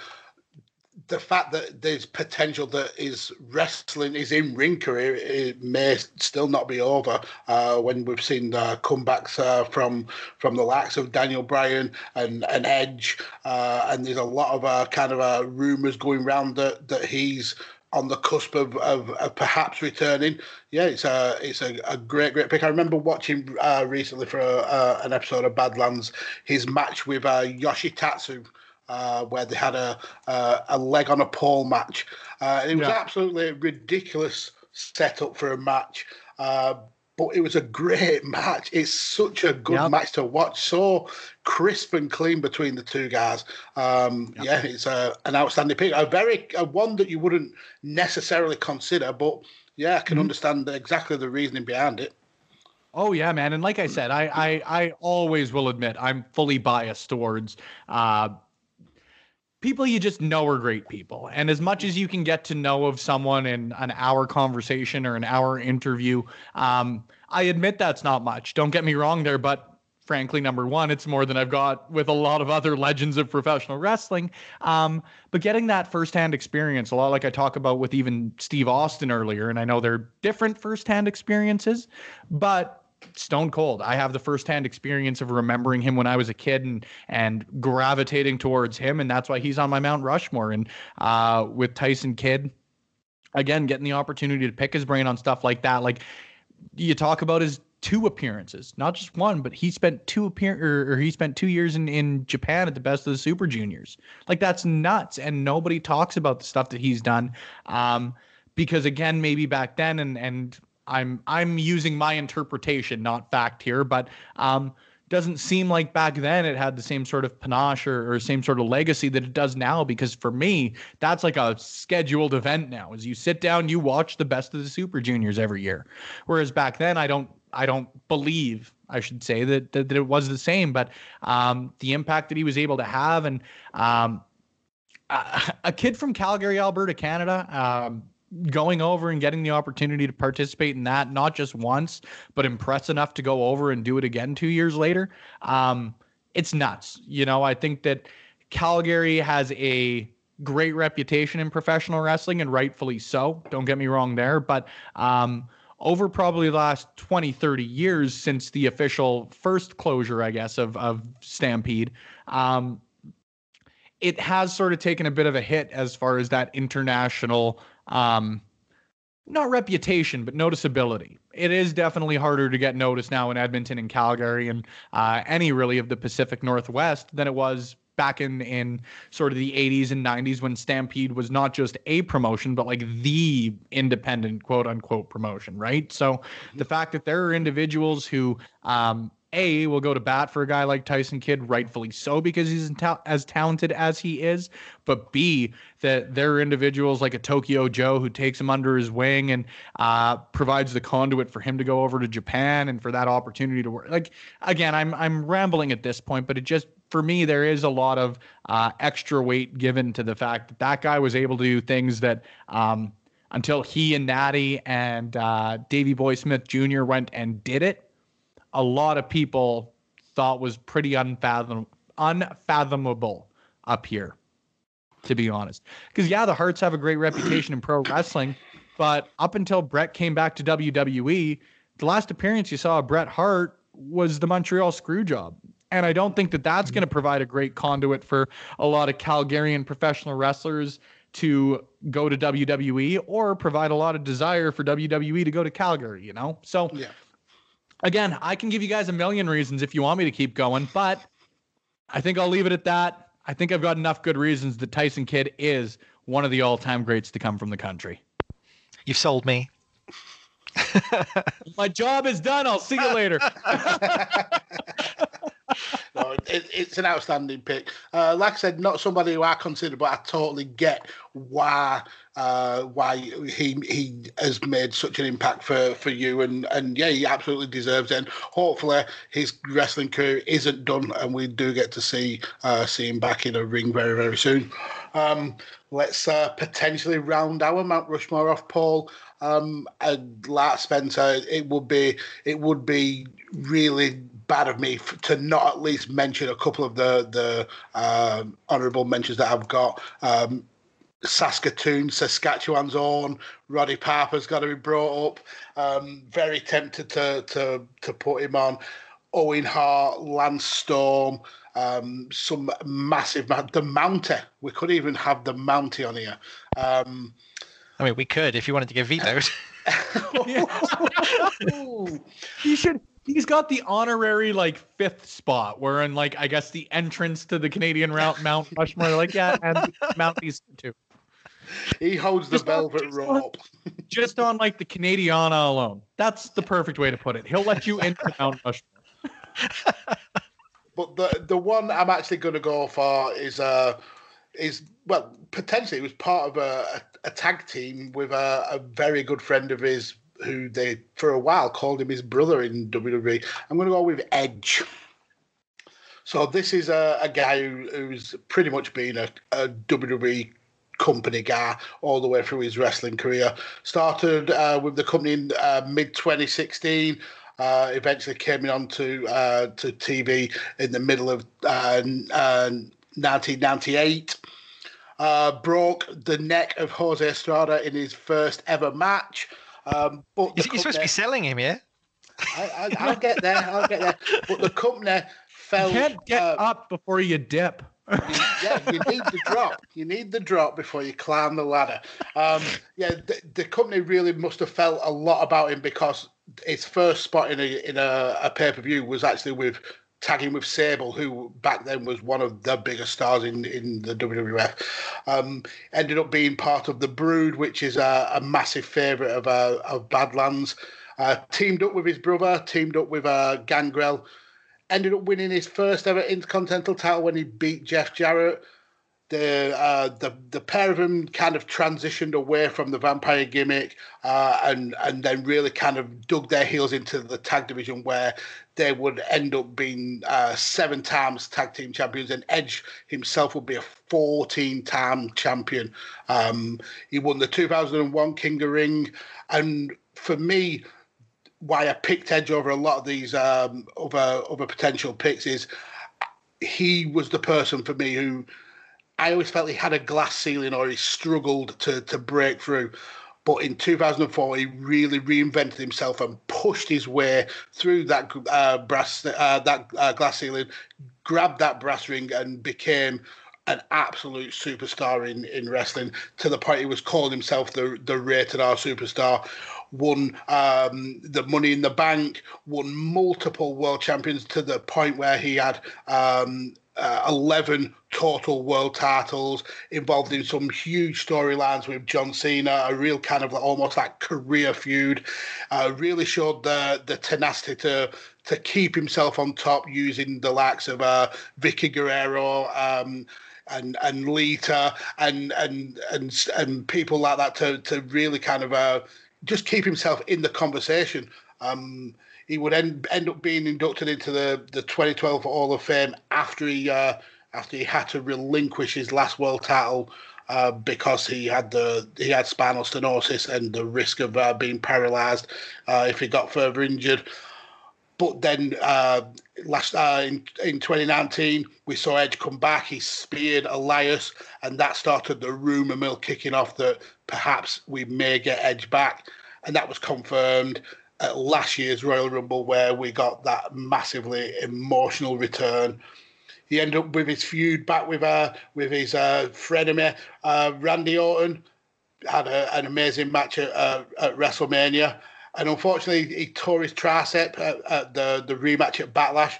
the fact that there's potential that his wrestling, his in ring career, it may still not be over. Uh, when we've seen uh, comebacks uh, from from the likes of Daniel Bryan and, and Edge, uh, and there's a lot of uh, kind of uh, rumors going around that that he's on the cusp of, of, of, perhaps returning. Yeah, it's a it's a, a great great pick. I remember watching uh, recently for a, uh, an episode of Badlands his match with uh, Yoshitatsu uh, where they had a, a, a leg on a pole match. Uh, it was yeah. absolutely ridiculous setup for a match. Uh, but it was a great (laughs) match. It's such a good yep. match to watch. So crisp and clean between the two guys. Um, yep. Yeah, it's a, an outstanding pick. A very a one that you wouldn't necessarily consider, but yeah, I can mm-hmm. understand exactly the reasoning behind it. Oh yeah, man. And like I said, I I, I always will admit I'm fully biased towards uh, people you just know are great people. And as much as you can get to know of someone in an hour conversation or an hour interview, um, I admit that's not much. Don't get me wrong there, but frankly, number one, it's more than I've got with a lot of other legends of professional wrestling. Um, but getting that firsthand experience, a lot like I talk about with even Steve Austin earlier, and I know they're different firsthand experiences, but stone cold. I have the firsthand experience of remembering him when I was a kid and and gravitating towards him, and that's why he's on my Mount Rushmore. And uh, with Tyson Kidd, again, getting the opportunity to pick his brain on stuff like that, like you talk about his two appearances, not just one, but he spent two appear or, or, he spent two years in, in Japan at the best of the Super Juniors. Like that's nuts, and nobody talks about the stuff that he's done. Um, because again, maybe back then, and and I'm I'm using my interpretation, not fact here, but um, doesn't seem like back then it had the same sort of panache or, or, same sort of legacy that it does now. Because for me, that's like a scheduled event now. As you sit down, you watch the best of the Super Juniors every year. Whereas back then, I don't I don't believe I should say that that, that it was the same. But um, the impact that he was able to have and um, a, a kid from Calgary, Alberta, Canada. Um, going over and getting the opportunity to participate in that, not just once, but impress enough to go over and do it again two years later, um, it's nuts. You know, I think that Calgary has a great reputation in professional wrestling, and rightfully so. Don't get me wrong there, but um, over probably the last 20, 30 years since the official first closure, I guess, of, of Stampede, um, it has sort of taken a bit of a hit as far as that international um, not reputation, but noticeability. It is definitely harder to get noticed now in Edmonton and Calgary and uh, any really of the Pacific Northwest than it was back in in sort of the 80s and 90s when Stampede was not just a promotion but like the independent quote unquote promotion, right? So mm-hmm. the fact that there are individuals who um, a will go to bat for a guy like Tyson Kidd, rightfully so, because he's as talented as he is. But B, that there are individuals like a Tokyo Joe who takes him under his wing and uh, provides the conduit for him to go over to Japan and for that opportunity to work. Like again, I'm I'm rambling at this point, but it just for me there is a lot of uh, extra weight given to the fact that that guy was able to do things that. Um, until he and Natty and uh, Davy Boy Smith Jr. went and did it, a lot of people thought was pretty unfathom- unfathomable up here, to be honest. Because, yeah, the Harts have a great reputation in pro wrestling, but up until Bret came back to WWE, the last appearance you saw of Bret Hart was the Montreal Screwjob. And I don't think that that's mm-hmm. going to provide a great conduit for a lot of Calgarian professional wrestlers to go to WWE or provide a lot of desire for WWE to go to Calgary, you know? So, Yeah. Again, I can give you guys a million reasons if you want me to keep going, but I think I'll leave it at that. I think I've got enough good reasons that Tyson Kidd is one of the all time greats to come from the country. You've sold me. (laughs) My job is done. I'll see you later. (laughs) no, it, it's an outstanding pick. Uh, like I said, not somebody who I consider, but I totally get why uh, why he he has made such an impact for, for you, and and yeah, he absolutely deserves it. And hopefully, his wrestling career isn't done, and we do get to see uh, see him back in a ring very very soon. Um, let's uh, potentially round our Mount Rushmore off, Paul. Um, and like Spencer, it would be it would be really bad of me f- to not at least mention a couple of the the um honourable mentions that I've got. Um, Saskatoon, Saskatchewan's own Roddy Piper's got to be brought up. Um, very tempted to to to put him on. Owen Hart, Lance Storm, um, some massive ma- the Mountie. We could even have the Mountie on here. Um, I mean, we could if you wanted to get vetoed. he should. He's got the honorary like fifth spot, where in like I guess the entrance to the Canadian route Mount Rushmore, like yeah, and (laughs) Mount these two, he holds the Just on- velvet on- rope. (laughs) just on like the Canadiana alone. That's the perfect way to put it. He'll let you into Mount Rushmore. (laughs) But the the one I'm actually going to go for is uh is well potentially it was part of a, a, a tag team with a, a very good friend of his who they for a while called him his brother in WWE. I'm going to go with Edge. So this is a, a guy who, who's pretty much been a, a WWE company guy all the way through his wrestling career. Started uh, with the company in uh, mid 2016. Uh, eventually came on to uh, to TV in the middle of uh, uh, 1998. Uh, broke the neck of Jose Estrada in his first ever match. Um, but You're supposed to be selling him, yeah? I, I, I'll get there. I'll get there. But the company You felt can't get uh, up before you dip. (laughs) yeah, you need the drop. You need the drop before you climb the ladder. Um, yeah, the, the company really must have felt a lot about him because his first spot in a in a, a pay per view was actually with tagging with Sable, who back then was one of the biggest stars in in the WWF. Um, ended up being part of the Brood, which is a, a massive favourite of uh, of Badlands. Uh, teamed up with his brother, teamed up with uh, Gangrel ended up winning his first ever Intercontinental title when he beat Jeff Jarrett. The uh, the the pair of them kind of transitioned away from the vampire gimmick uh, and and then really kind of dug their heels into the tag division where they would end up being uh, seven times tag team champions and Edge himself would be a 14 time champion. Um, he won the 2001 King of Ring and for me why I picked Edge over a lot of these um, other other potential picks is he was the person for me who I always felt he had a glass ceiling or he struggled to to break through. But in 2004, he really reinvented himself and pushed his way through that uh, brass uh, that uh, glass ceiling, grabbed that brass ring, and became an absolute superstar in, in wrestling to the point he was calling himself the the rated R superstar. Won um, the Money in the Bank, won multiple world champions to the point where he had um, uh, 11 total world titles, involved in some huge storylines with John Cena, a real kind of almost like career feud. Uh, really showed the the tenacity to to keep himself on top using the likes of uh, Vickie Guerrero. Um, and and Lita and and and and people like that to to really kind of uh, just keep himself in the conversation. Um, he would end end up being inducted into the the 2012 Hall of Fame after he uh, after he had to relinquish his last world title uh, because he had the he had spinal stenosis and the risk of uh, being paralysed uh, if he got further injured. But then uh, last uh, in in 2019, we saw Edge come back. He speared Elias, and that started the rumor mill kicking off that perhaps we may get Edge back, and that was confirmed at last year's Royal Rumble, where we got that massively emotional return. He ended up with his feud back with uh, with his uh, frenemy uh, Randy Orton. Had a, an amazing match at, uh, at WrestleMania and unfortunately he tore his tricep at, at, the the rematch at Backlash.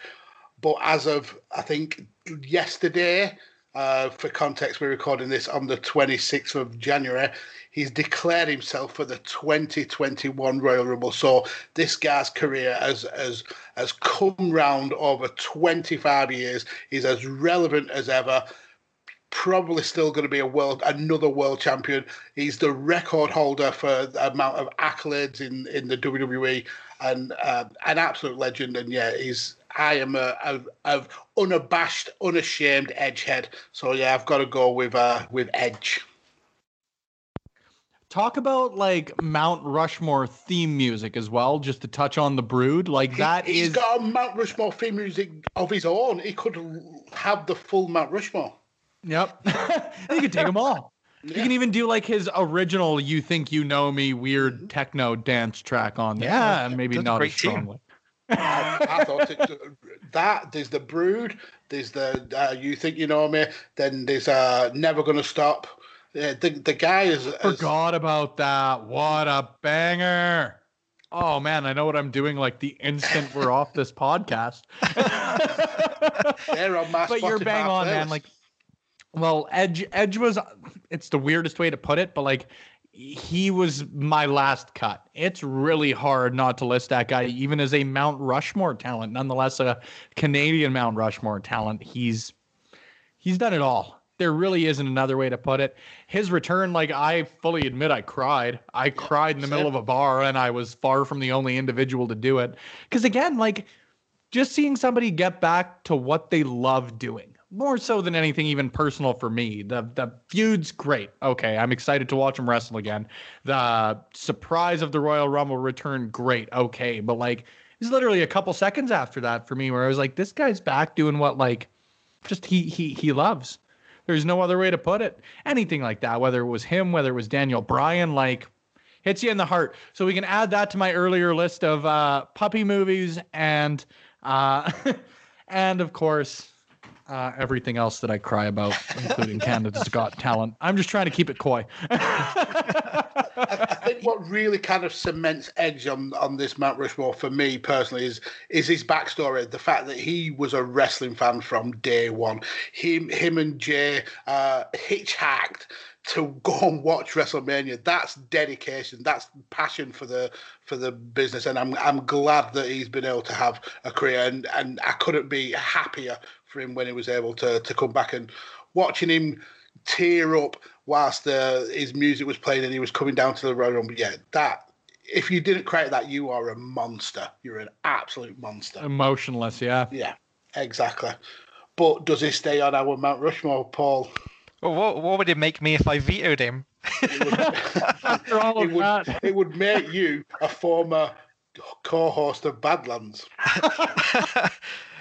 But as of I think yesterday, uh, for context, we're recording this on the 26th of January. He's declared himself for the 2021 Royal Rumble. So this guy's career has has has come round over 25 years. He's as relevant as ever probably still going to be a world another world champion. He's the record holder for the amount of accolades in in the WWE and uh, an absolute legend. And yeah, he's I am a, a, a unabashed, unashamed edgehead. So yeah, I've got to go with uh, with Edge. Talk about like Mount Rushmore theme music as well, just to touch on the Brood. Like that he, is... He's got a Mount Rushmore theme music of his own. He could have the full Mount Rushmore. Yep. (laughs) he could take them all. Yeah. You can even do like his original "You Think You Know Me" weird mm-hmm. techno dance track on there. Yeah, yeah maybe not as strongly. (laughs) I, I, thought it, that there's the Brood, there's the uh, "You Think You Know Me," then there's uh, "Never Gonna Stop." Uh, the the guy is, is forgot about that. What a banger! Oh man, I know what I'm doing. Like the instant we're (laughs) off this podcast. (laughs) They're on my but you're bang on, man. Like well, Edge Edge was it's the weirdest way to put it, but like he was my last cut. It's really hard not to list that guy, even as a Mount Rushmore talent. Nonetheless, a Canadian Mount Rushmore talent. He's he's done it all. There really isn't another way to put it. His return, like I fully admit, I cried. I yeah, cried in the middle of a bar, and I was far from the only individual to do it. Because again, like just seeing somebody get back to what they love doing more so than anything even personal for me. The the feud's great. Okay, I'm excited to watch him wrestle again. The surprise of the Royal Rumble return, great. Okay, but like it's literally a couple seconds after that for me where I was like, this guy's back doing what like just he he he loves. There's no other way to put it. Anything like that, whether it was him, whether it was Daniel Bryan, like hits you in the heart. So we can add that to my earlier list of uh, puppy movies and uh, (laughs) and of course uh, everything else that I cry about, including (laughs) Canada's Got Talent. I'm just trying to keep it coy. (laughs) Think what really kind of cements Edge on, on this Mount Rushmore for me personally is is his backstory. The fact that he was a wrestling fan from day one. Him him and Jay uh, hitchhiked to go and watch WrestleMania. That's dedication. That's passion for the for the business, and I'm I'm glad that he's been able to have a career, and and I couldn't be happier for him when he was able to to come back and watching him tear up whilst the, his music was playing and he was coming down to the Royal Rumble. Yeah, that if you didn't create that, you are a monster. You're an absolute monster. Emotionless, yeah. Yeah, exactly. But does he stay on our Mount Rushmore, Paul? Well, what, what would it make me if I vetoed him? it, would, (laughs) After all of it that. It would make you a former co-host of Badlands. (laughs) (laughs)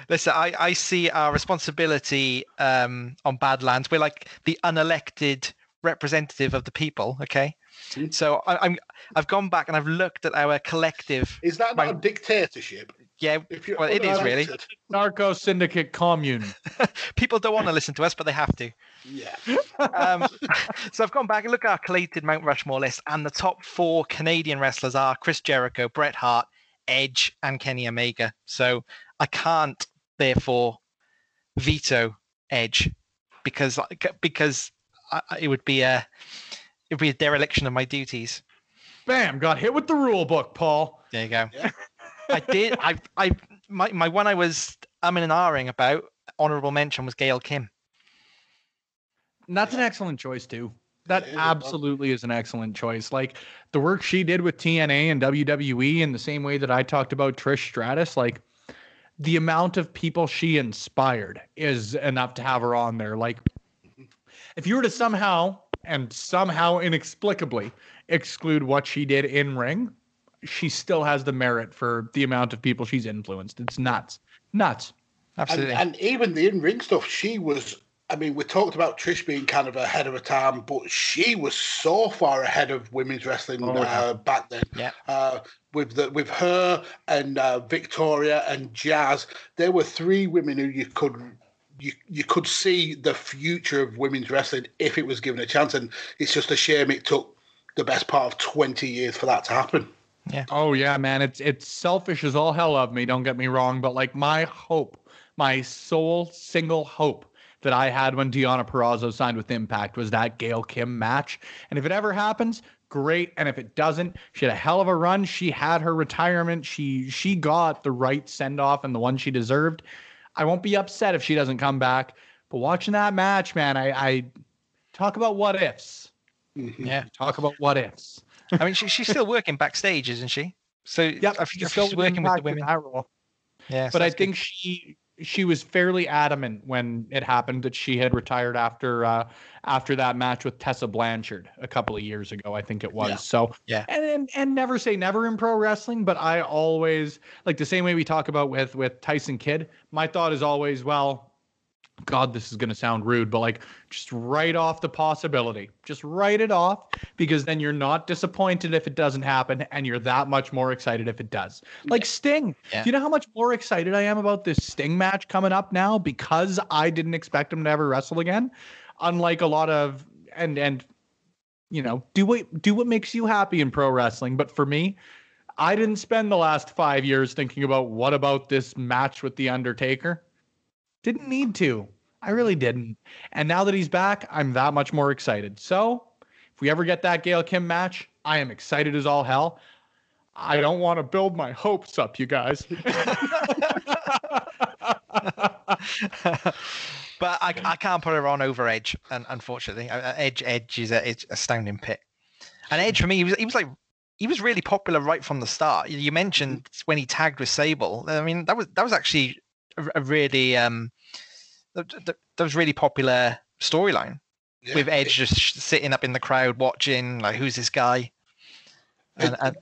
Listen, I, I see our responsibility um, on Badlands. We're like the unelected representative of the people. Okay, mm-hmm. so I, am I've gone back and I've looked at our collective. Is that not my, a dictatorship? Yeah, well, it is really narco syndicate commune. (laughs) people don't want to listen to us, but they have to. Yeah. um, (laughs) so I've gone back and look at our collated Mount Rushmore list, and the top four Canadian wrestlers are Chris Jericho, Bret Hart, Edge, and Kenny Omega. So I can't therefore veto Edge because because I, it would be a it would be a dereliction of my duties. Bam! Got hit with the rule book, Paul. There you go. (laughs) I did. I I my my one I was I'm in an ahhing about honorable mention was Gail Kim. And that's an excellent choice too. That absolutely is an excellent choice. Like the work she did with TNA and WWE in the same way that I talked about Trish Stratus, like the amount of people she inspired is enough to have her on there. Like, if you were to somehow, and somehow inexplicably exclude what she did in ring, she still has the merit for the amount of people she's influenced. It's nuts. Nuts. And, Absolutely. and even the in ring stuff, she was. I mean, we talked about Trish being kind of ahead of her time, but she was so far ahead of women's wrestling Oh, uh, back then. Yeah. Uh, with the with her and uh, Victoria and Jazz, there were three women who you could you you could see the future of women's wrestling if it was given a chance. And it's just a shame it took the best part of twenty years for that to happen. Yeah. Oh yeah, man. It's it's selfish as all hell of me, don't get me wrong, but like my hope, my sole single hope that I had when Deonna Purrazzo signed with Impact was that Gail Kim match. And if it ever happens, great. And if it doesn't, she had a hell of a run. She had her retirement. She she got the right send off and the one she deserved. I won't be upset if she doesn't come back. But watching that match, man, I, I talk about what ifs. Mm-hmm. yeah. Talk about what ifs. I mean, she, she's still working backstage, isn't she? So Yep, I think she's she's still working with the women. that role. Yeah, so but I that's good. think she she was fairly adamant when it happened that she had retired after uh, after that match with Tessa Blanchard a couple of years ago. I think it was. Yeah. So Yeah. and, and and never say never in pro wrestling, but I always like the same way we talk about with with Tyson Kidd. My thought is always, well, God, this is going to sound rude, but like just write off the possibility. Just write it off because then you're not disappointed if it doesn't happen and you're that much more excited if it does. Like Sting. Yeah. Do you know how much more excited I am about this Sting match coming up now because I didn't expect him to ever wrestle again? Unlike a lot of and and you know, do what do what makes you happy in pro wrestling, but for me, I didn't spend the last 5 years thinking about what about this match with the Undertaker. Didn't need to. I really didn't. And now that he's back, I'm that much more excited. So, if we ever get that Gail Kim match, I am excited as all hell. I don't want to build my hopes up, you guys. (laughs) but I, I can't put her on over Edge, un- unfortunately. Uh, uh, Edge Edge is a astounding pick. And Edge for me, he was he was like he was really popular right from the start. You mentioned when he tagged with Sable. I mean, that was that was actually a, really um that, was really popular storyline Yeah. with Edge just sitting up in the crowd watching, like who's this guy? And, and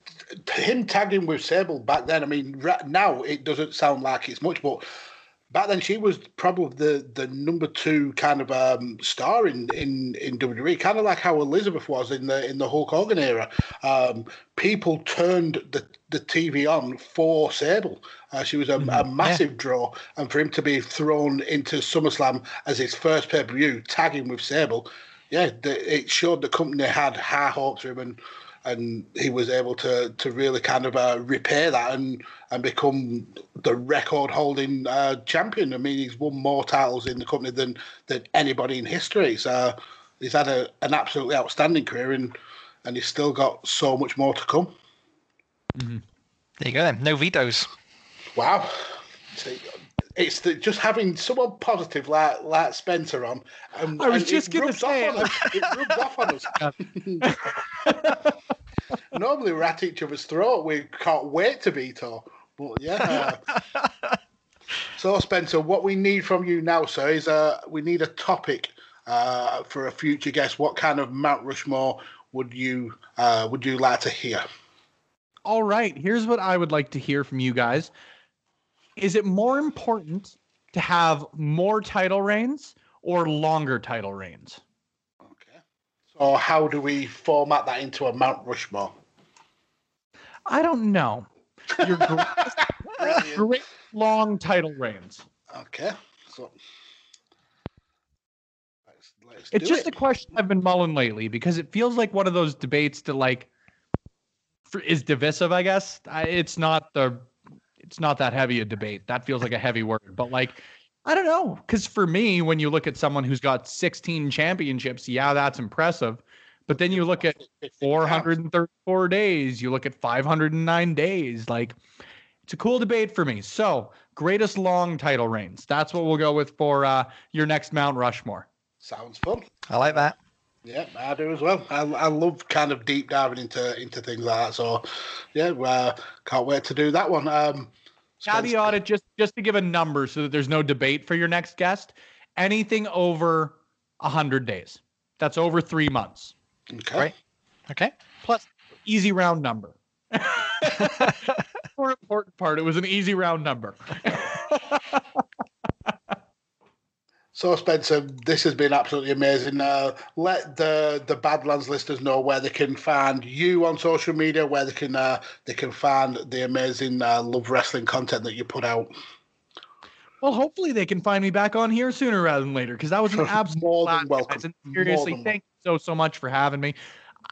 him tagging with Sable back then, I mean, now it doesn't sound like it's much, but back then she was probably the, the number two kind of um, star in, in, in WWE, kind of like how Elizabeth was in the in the Hulk Hogan era. Um, people turned the, the TV on for Sable. Uh, she was a, a massive draw, and for him to be thrown into SummerSlam as his first pay per view, tagging with Sable, yeah, the, it showed the company had high hopes for him and and he was able to to really kind of uh, repair that and and become the record holding uh, champion. I mean, he's won more titles in the company than than anybody in history. So he's had a, an absolutely outstanding career and and he's still got so much more to come. there you go then. No vetoes. Wow. It's the, just having someone positive like like Spencer on. And, I was just gonna say, off on us. It rubs off on us. (laughs) (laughs) Normally we're at each other's throat. We can't wait to beat veto. But yeah. (laughs) so Spencer, what we need from you now, sir, is uh, we need a topic uh, for a future guest. What kind of Mount Rushmore would you uh, would you like to hear? All right, here's what I would like to hear from you guys. Is it more important to have more title reigns or longer title reigns? Okay. So how do we format that into a Mount Rushmore? I don't know. Your great, (laughs) great long title reigns. Okay. So let's, let's It's just it. a question I've been mulling lately because it feels like one of those debates that like for, is divisive. I guess I, it's not the it's not that heavy a debate. That feels like a heavy word, but like I don't know because for me, when you look at someone who's got 16 championships, yeah, that's impressive. But then you look at 434 days, you look at 509 days, like it's a cool debate for me. So greatest long title reigns. That's what we'll go with for uh, your next Mount Rushmore. Sounds fun. I like that. Yeah, I do as well. I, I love kind of deep diving into into things like that. So, yeah, uh, can't wait to do that one. Um, Spence- caveat it just just to give a number so that there's no debate for your next guest anything over 100 days That's over three months. Okay. Right. Okay. Plus, easy round number. (laughs) More important part, it was an easy round number. (laughs) So, Spencer, this has been absolutely amazing. Uh, let the the Badlands listeners know where they can find you on social media, where they can uh, they can find the amazing uh, love wrestling content that you put out. Well, hopefully they can find me back on here sooner rather than later because that was an (laughs) absolute More than welcome. and seriously, than thank you so so much for having me.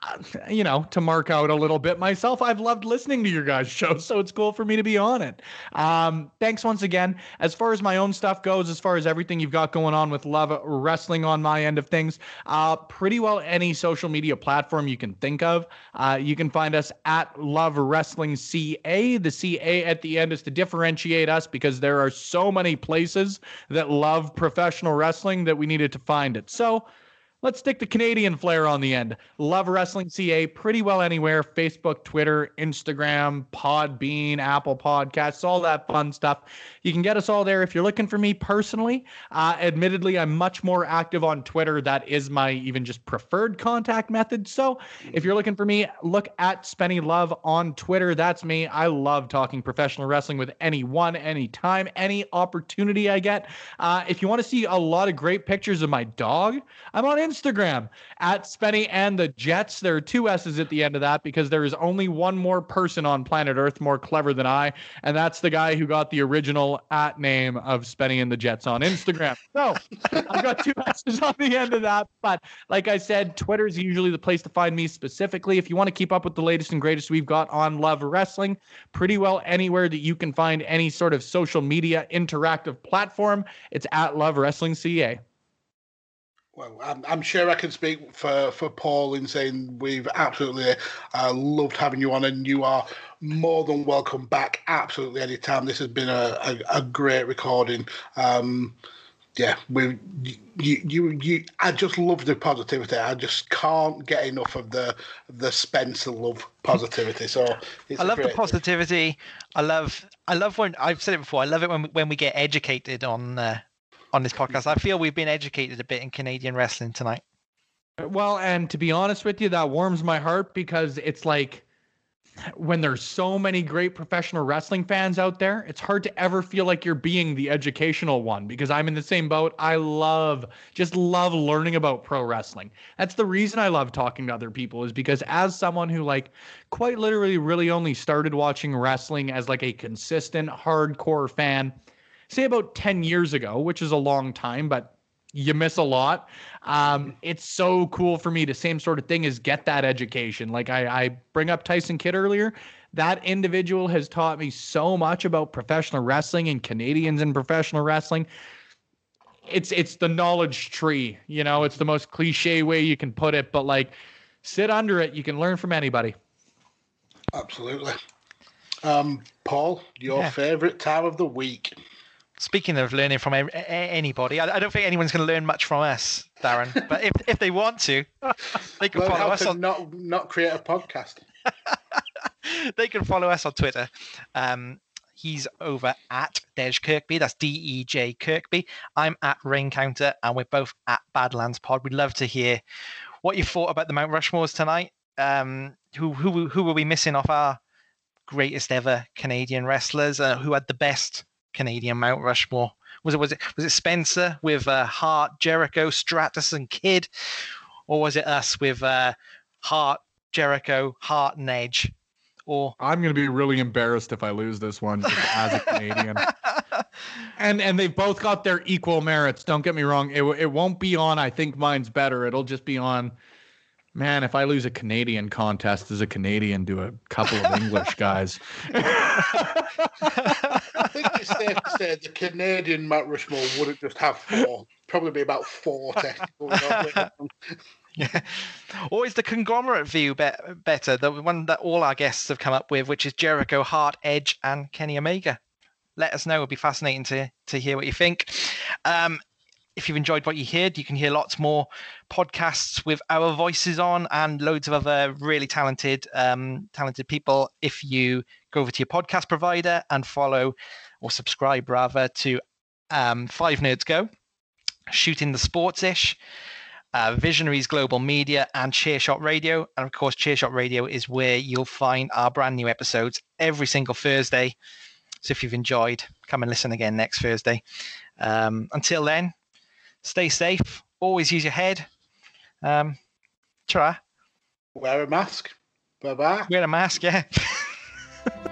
Uh, you know, to mark out a little bit myself, I've loved listening to your guys' show, so it's cool for me to be on it. Um, thanks once again. As far as my own stuff goes, as far as everything you've got going on with Love Wrestling on my end of things, uh, pretty well any social media platform you can think of. Uh, you can find us at Love Wrestling CA. The CA at the end is to differentiate us because there are so many places that love professional wrestling that we needed to find it. So, Let's stick the Canadian flair on the end. Love Wrestling CA pretty well anywhere Facebook, Twitter, Instagram, Podbean, Apple Podcasts, all that fun stuff. You can get us all there if you're looking for me personally. Uh, admittedly, I'm much more active on Twitter. That is my even just preferred contact method. So if you're looking for me, look at Spenny Love on Twitter. That's me. I love talking professional wrestling with anyone, anytime, any opportunity I get. Uh, if you want to see a lot of great pictures of my dog, I'm on Instagram at Spenny and the Jets. There are two S's at the end of that because there is only one more person on planet Earth more clever than I, and that's the guy who got the original at name of Spenny and the Jets on Instagram. So I've got two (laughs) S's on the end of that. But like I said, Twitter is usually the place to find me specifically. If you want to keep up with the latest and greatest we've got on Love Wrestling, pretty well anywhere that you can find any sort of social media interactive platform, it's at Love Wrestling CA. Well, I'm, I'm sure I can speak for, for Paul in saying we've absolutely uh, loved having you on, and you are more than welcome back absolutely anytime. This has been a, a, a great recording. Um, yeah, we you, you you I just love the positivity. I just can't get enough of the the Spencer love positivity. So it's I love the great thing. positivity. I love I love when I've said it before. I love it when we, when we get educated on uh, on this podcast. I feel we've been educated a bit in Canadian wrestling tonight. Well, and to be honest with you, that warms my heart because it's like when there's so many great professional wrestling fans out there, it's hard to ever feel like you're being the educational one because I'm in the same boat. I love, just love learning about pro wrestling. That's the reason I love talking to other people is because as someone who like quite literally really only started watching wrestling as like a consistent hardcore fan, say about 10 years ago, which is a long time, but you miss a lot. Um, it's so cool for me. The same sort of thing is get that education. Like I, I bring up Tyson Kidd earlier. That individual has taught me so much about professional wrestling and Canadians in professional wrestling. It's it's the knowledge tree, you know. It's the most cliche way you can put it, but like, sit under it. You can learn from anybody. Absolutely. Um, Paul, your Yeah. favourite time of the week? Speaking of learning from a- a- anybody, I, I don't think anyone's going to learn much from us, Darren. but if, if they want to, they can follow us on not not create a podcast. (laughs) they can follow us on Twitter. Um, he's over at Dej Kirkby. That's D E J Kirkby. I'm at Rain Counter, and we're both at Badlands Pod. We'd love to hear what you thought about the Mount Rushmores tonight. Um, who who who were we missing off our greatest ever Canadian wrestlers? Uh, who had the best Canadian Mount Rushmore? Was it was it was it Spencer with uh, Hart, Jericho, Stratus, and Kidd, or was it us with uh, Hart, Jericho, Hart, and Edge? Or I'm gonna be really embarrassed if I lose this one as a Canadian. (laughs) and and they've both got their equal merits. Don't get me wrong. It it won't be on. I think mine's better. It'll just be on. Man, if I lose a Canadian contest as a Canadian to a couple of English guys, (laughs) I think it's safe to say the Canadian Mount Rushmore wouldn't just have four. Probably be about forty. (laughs) Yeah. Or is the conglomerate view be- better? The one that all our guests have come up with, which is Jericho, Hart, Edge, and Kenny Omega. Let us know. It'll be fascinating to to hear what you think. Um, if you've enjoyed what you heard, you can hear lots more podcasts with our voices on and loads of other really talented um, talented people. If you go over to your podcast provider and follow or subscribe rather to um, Five Nerds Go, shooting the sports ish uh, Visionaries Global Media, and Chairshot Radio. And of course, Chairshot Radio is where you'll find our brand new episodes every single Thursday. So if you've enjoyed, come and listen again next Thursday. Um, until then, stay safe. Always use your head. Um, try. Wear a mask. Bye bye. Wear a mask, yeah. (laughs)